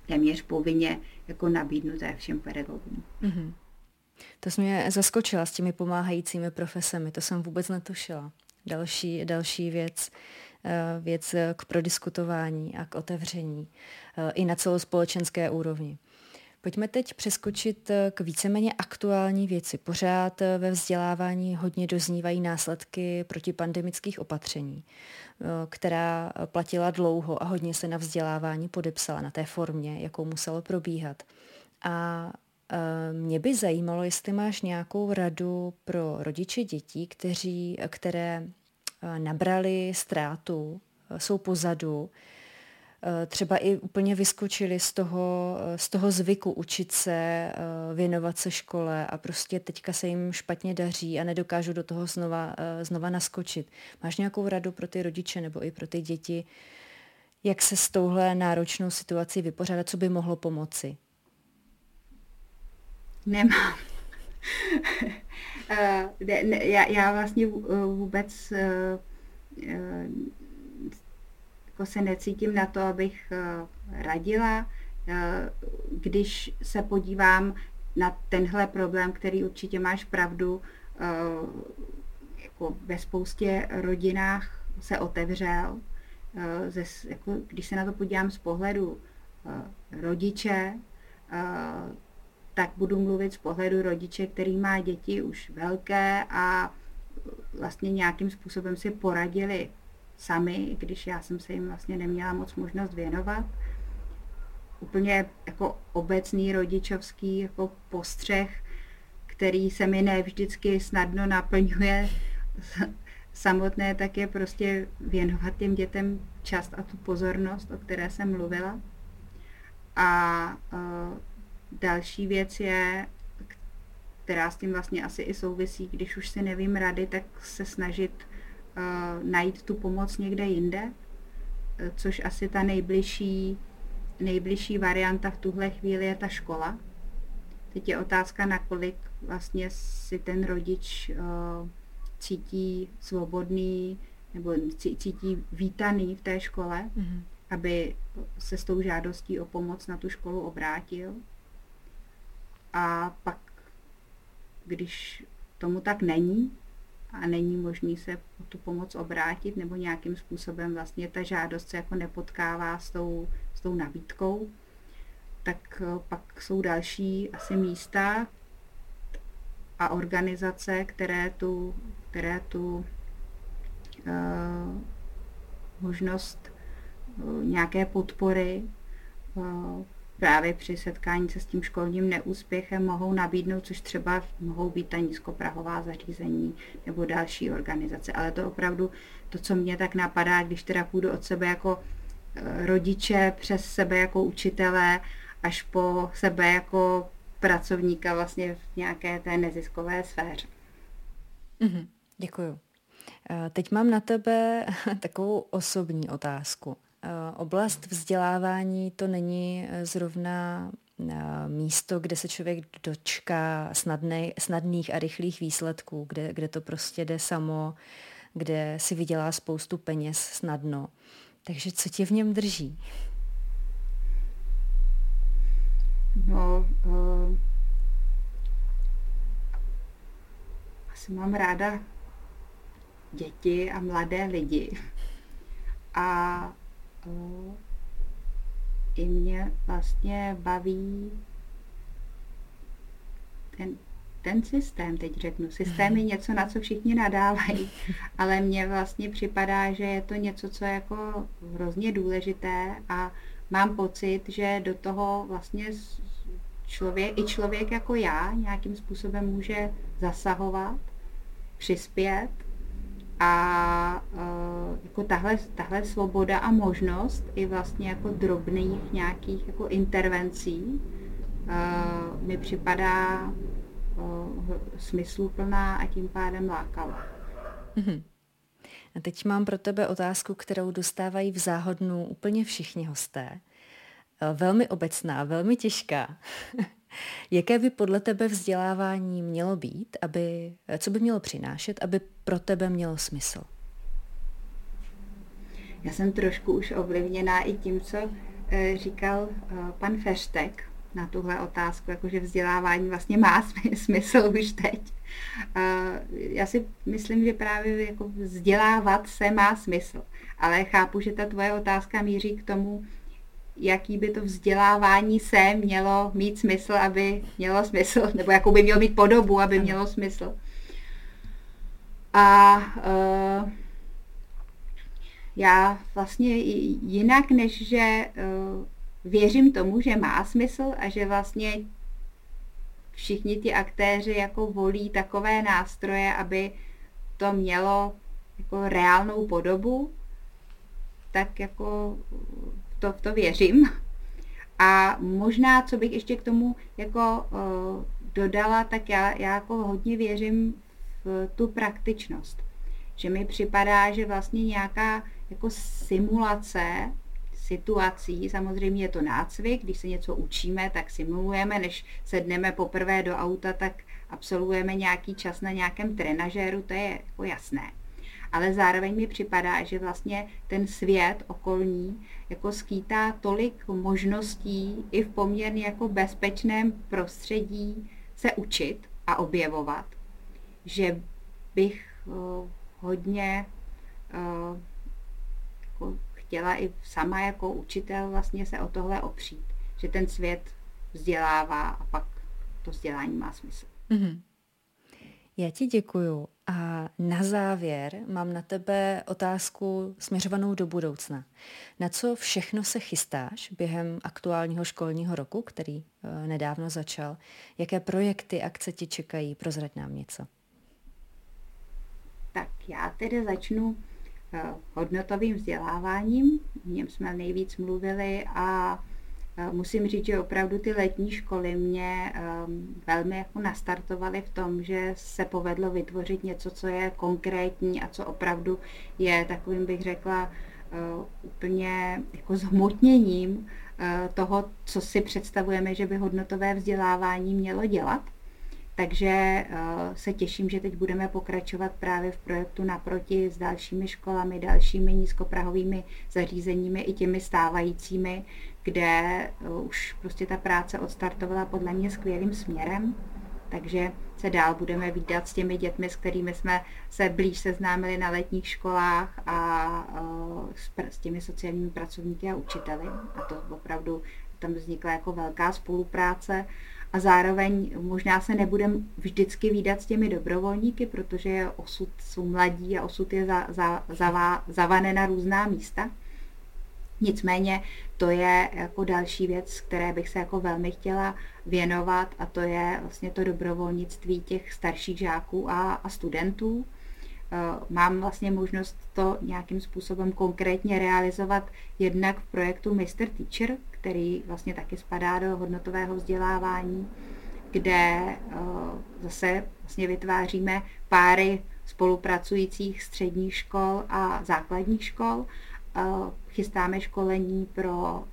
téměř povinně jako nabídnuté všem pedagogům. Mm-hmm. To jsi mě zaskočila s těmi pomáhajícími profesemi, to jsem vůbec netušila. Další, další věc, eh, věc k prodiskutování a k otevření eh, i na celospolečenské úrovni. Pojďme teď přeskočit eh, k víceméně aktuální věci. Pořád ve vzdělávání hodně doznívají následky protipandemických opatření, která platila dlouho a hodně se na vzdělávání podepsala na té formě, jakou muselo probíhat. A Eh, mě by zajímalo, jestli máš nějakou radu pro rodiče dětí, kteří, které eh, nabrali ztrátu, eh, jsou pozadu, třeba i úplně vyskočili z toho, z toho zvyku učit se, věnovat se škole a prostě teďka se jim špatně daří a nedokážu do toho znova, znova naskočit. Máš nějakou radu pro ty rodiče nebo i pro ty děti, jak se s touhle náročnou situací vypořádat, co by mohlo pomoci? Nemám. *laughs* Eh, ne, ne, já, já vlastně eh, vůbec jako se necítím na to, abych uh, radila. Uh, když se podívám na tenhle problém, který určitě máš pravdu, uh, jako ve spoustě rodinách se otevřel. Ze, jako, když se na to podívám z pohledu rodiče, tak budu mluvit z pohledu rodiče, který má děti už velké a vlastně nějakým způsobem si poradili sami, když já jsem se jim vlastně neměla moc možnost věnovat. Úplně jako obecný rodičovský jako postřeh, který se mi ne vždycky snadno naplňuje *laughs* samotné, tak je prostě věnovat těm dětem čas a tu pozornost, o které jsem mluvila. A uh, Další věc je, která s tím vlastně asi i souvisí, když už si nevím rady, tak se snažit najít tu pomoc někde jinde, uh, což asi ta nejbližší, nejbližší varianta v tuhle chvíli je ta škola. Teď je otázka, nakolik vlastně si ten rodič uh, cítí svobodný nebo cítí vítaný v té škole, mm-hmm. aby se s tou žádostí o pomoc na tu školu obrátil. A pak, když tomu tak není a není možný se o tu pomoc obrátit nebo nějakým způsobem vlastně ta žádost se jako nepotkává s tou, s tou nabídkou, tak eh, pak jsou další asi místa a organizace, které tu, které tu uh, možnost uh, nějaké podpory uh, právě při setkání se s tím školním neúspěchem mohou nabídnout, což třeba mohou být ta nízkoprahová zařízení nebo další organizace. Ale to opravdu to, co mě tak napadá, když teda půjdu od sebe jako eh, rodiče, přes sebe jako učitelé, až po sebe jako pracovníka vlastně v nějaké té neziskové sféře. Mm-hmm, děkuju. Teď mám na tebe *laughs* takovou osobní otázku. Oblast vzdělávání to není zrovna místo, kde se člověk dočká snadnej, snadných a rychlých výsledků, kde, kde to prostě jde samo, kde si vydělá spoustu peněz snadno. Takže co tě v něm drží? No, uh, asi mám ráda děti a mladé lidi. A uh, i mě vlastně baví ten, ten systém, teď řeknu. Systém je něco, na co všichni nadávají, *laughs* ale mně vlastně připadá, že je to něco, co je jako hrozně důležité a mám pocit, že do toho vlastně člověk, i člověk jako já nějakým způsobem může zasahovat, přispět a uh, jako tahle, tahle svoboda a možnost i vlastně jako drobných nějakých jako intervencí uh, mi připadá uh, smysluplná a tím pádem lákavá. Mm-hmm. A teď mám pro tebe otázku, kterou dostávají v záhodnu úplně všichni hosté. Velmi obecná, velmi těžká. *laughs* *laughs* Jaké by podle tebe vzdělávání mělo být, aby, co by mělo přinášet, aby pro tebe mělo smysl? Já jsem trošku už ovlivněná i tím, co eh, říkal eh, pan Feštek na tuhle otázku, jakože vzdělávání vlastně má *laughs* smysl už teď. Eh, já si myslím, že právě jako vzdělávat se má smysl, ale chápu, že ta tvoje otázka míří k tomu, jaký by to vzdělávání se mělo mít smysl, aby mělo smysl, *laughs* nebo jakou by mělo mít podobu, aby mělo smysl. A uh, já vlastně jinak, než že uh, věřím tomu, že má smysl a že vlastně všichni ti aktéři jako volí takové nástroje, aby to mělo jako reálnou podobu, tak jako to, v to věřím. A možná, co bych ještě k tomu jako uh, dodala, tak já, já jako hodně věřím v tu praktičnost. Že mi připadá, že vlastně nějaká jako simulace situací, samozřejmě je to nácvik, když se něco učíme, tak simulujeme, než sedneme poprvé do auta, tak absolvujeme nějaký čas na nějakém trenažéru, to je jako jasné ale zároveň mi připadá, že vlastně ten svět okolní jako skýtá tolik možností i v poměrně jako bezpečném prostředí se učit a objevovat, že bych uh, hodně uh, jako chtěla i sama jako učitel vlastně se o tohle opřít, že ten svět vzdělává a pak to vzdělání má smysl. Mm-hmm. Já ti děkuju a na závěr mám na tebe otázku směřovanou do budoucna. Na co všechno se chystáš během aktuálního školního roku, který uh, nedávno začal? Jaké projekty, akce ti čekají? Prozrať nám něco. Tak já tedy začnu uh, hodnotovým vzděláváním, o něm jsme nejvíc mluvili a Musím říct, že opravdu ty letní školy mě um, velmi jako nastartovaly v tom, že se povedlo vytvořit něco, co je konkrétní a co opravdu je takovým, bych řekla, uh, úplně jako zhmotněním uh, toho, co si představujeme, že by hodnotové vzdělávání mělo dělat. Takže uh, se těším, že teď budeme pokračovat právě v projektu naproti s dalšími školami, dalšími nízkoprahovými zařízeními i těmi stávajícími, kde uh, už prostě ta práce odstartovala podle mě skvělým směrem, takže se dál budeme výdat s těmi dětmi, s kterými jsme se blíž seznámili na letních školách a uh, s těmi sociálními pracovníky a učiteli. A to opravdu tam vznikla jako velká spolupráce a zároveň možná se nebudeme vždycky výdat s těmi dobrovolníky, protože osud jsou mladí a osud je za, za, za, zavané na různá místa. Nicméně to je jako další věc, které bych se jako velmi chtěla věnovat a to je vlastně to dobrovolnictví těch starších žáků a, a studentů. Eh, mám vlastně možnost to nějakým způsobem konkrétně realizovat jednak v projektu Mr. Teacher, který vlastně taky spadá do hodnotového vzdělávání kde zase vlastně vytváříme páry spolupracujících středních škol a základních škol. Chystáme školení pro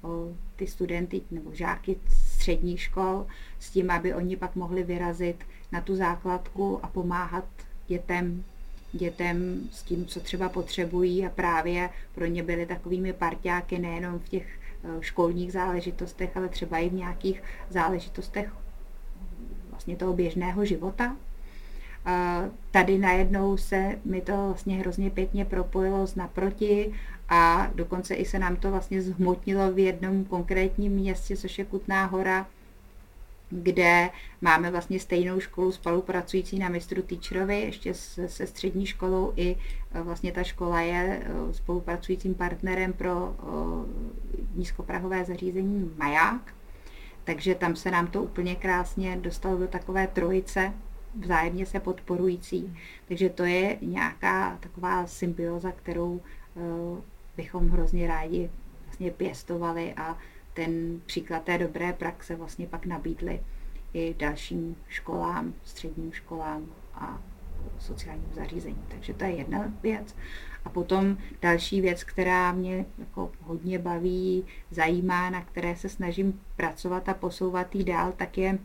ty studenty nebo žáky středních škol s tím, aby oni pak mohli vyrazit na tu základku a pomáhat dětem dětem s tím, co třeba potřebují a právě pro ně byly takovými parťáky nejenom v těch školních záležitostech, ale třeba i v nějakých záležitostech vlastně toho běžného života. Tady najednou se mi to vlastně hrozně pěkně propojilo z naproti a dokonce i se nám to vlastně zhmotnilo v jednom konkrétním městě, což je Kutná hora, kde máme vlastně stejnou školu spolupracující na mistru Teacherovi, ještě se, střední školou i e, vlastně ta škola je e, spolupracujícím partnerem pro e, nízkoprahové zařízení Maják. Takže tam se nám to úplně krásně dostalo do takové trojice, vzájemně se podporující. Takže to je nějaká taková symbioza, kterou bychom hrozně rádi vlastně pěstovali a ten příklad té dobré praxe vlastně pak nabídli i dalším školám, středním školám a sociálním zařízení. Takže to je jedna věc. A potom další věc, která mě jako hodně baví, zajímá, na které se snažím pracovat a posouvat jí dál, tak je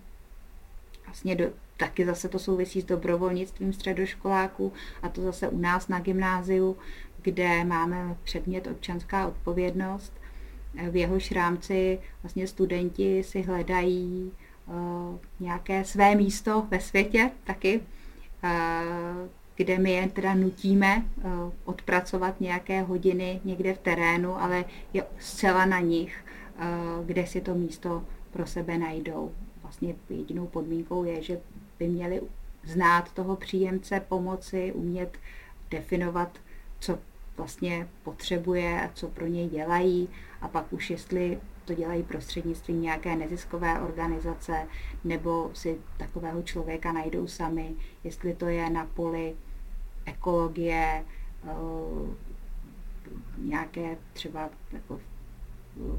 vlastně do, taky zase to souvisí s dobrovolnictvím středoškoláků a to zase u nás na gymnáziu, kde máme předmět občanská odpovědnost v jehož rámci vlastně studenti si hledají uh, nějaké své místo ve světě taky, uh, kde my je teda nutíme uh, odpracovat nějaké hodiny někde v terénu, ale je zcela na nich, kde si to místo pro sebe najdou. Vlastně jedinou podmínkou je, že by měli znát toho příjemce pomoci, umět definovat, co vlastně potřebuje a co pro něj dělají a pak už jestli to dělají prostřednictvím nějaké neziskové organizace nebo si takového člověka najdou sami, jestli to je na poli ekologie, eh, nějaké třeba jako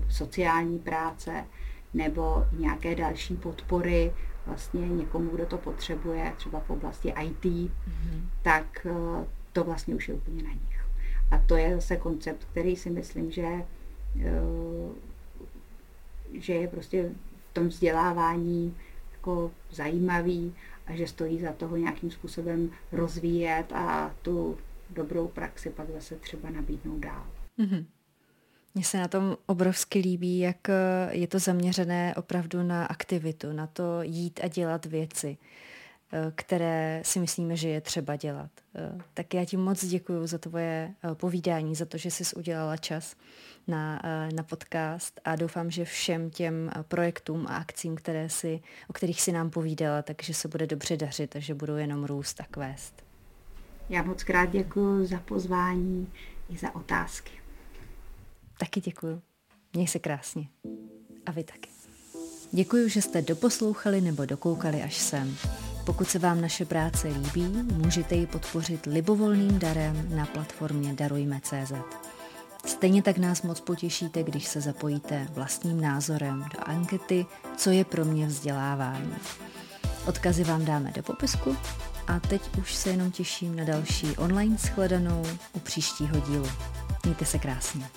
sociální práce nebo nějaké další podpory vlastně někomu, kdo to potřebuje, třeba v oblasti IT, mm-hmm. tak eh, to vlastně už je úplně na nich. A to je zase koncept, který si myslím, že, eh, že je prostě v tom vzdělávání jako zajímavý a že stojí za toho nějakým způsobem rozvíjet a tu dobrou praxi pak zase třeba nabídnout dál. Mm-hmm. Mně se na tom obrovsky líbí, jak je to zaměřené opravdu na aktivitu, na to jít a dělat věci. Eh, které si myslíme, že je třeba dělat. Eh, tak já ti moc děkuji za tvoje eh, povídání, za to, že jsi udělala čas na, na podcast a doufám, že všem těm projektům a akcím, které si, o kterých si nám povídala, takže se bude dobře dařit a že budou jenom růst a kvést. Já moc krát děkuji za pozvání i za otázky. Taky děkuji. Měj se krásně. A vy taky. Děkuji, že jste doposlouchali nebo dokoukali až sem. Pokud se vám naše práce líbí, můžete ji podpořit libovolným darem na platformě Darujme.cz. Stejně tak nás moc potěšíte, když se zapojíte vlastním názorem do ankety Co je pro mě vzdělávání. Odkazy vám dáme do popisku a teď už se jenom těším na další online shledanou u příštího dílu. Mějte se krásně.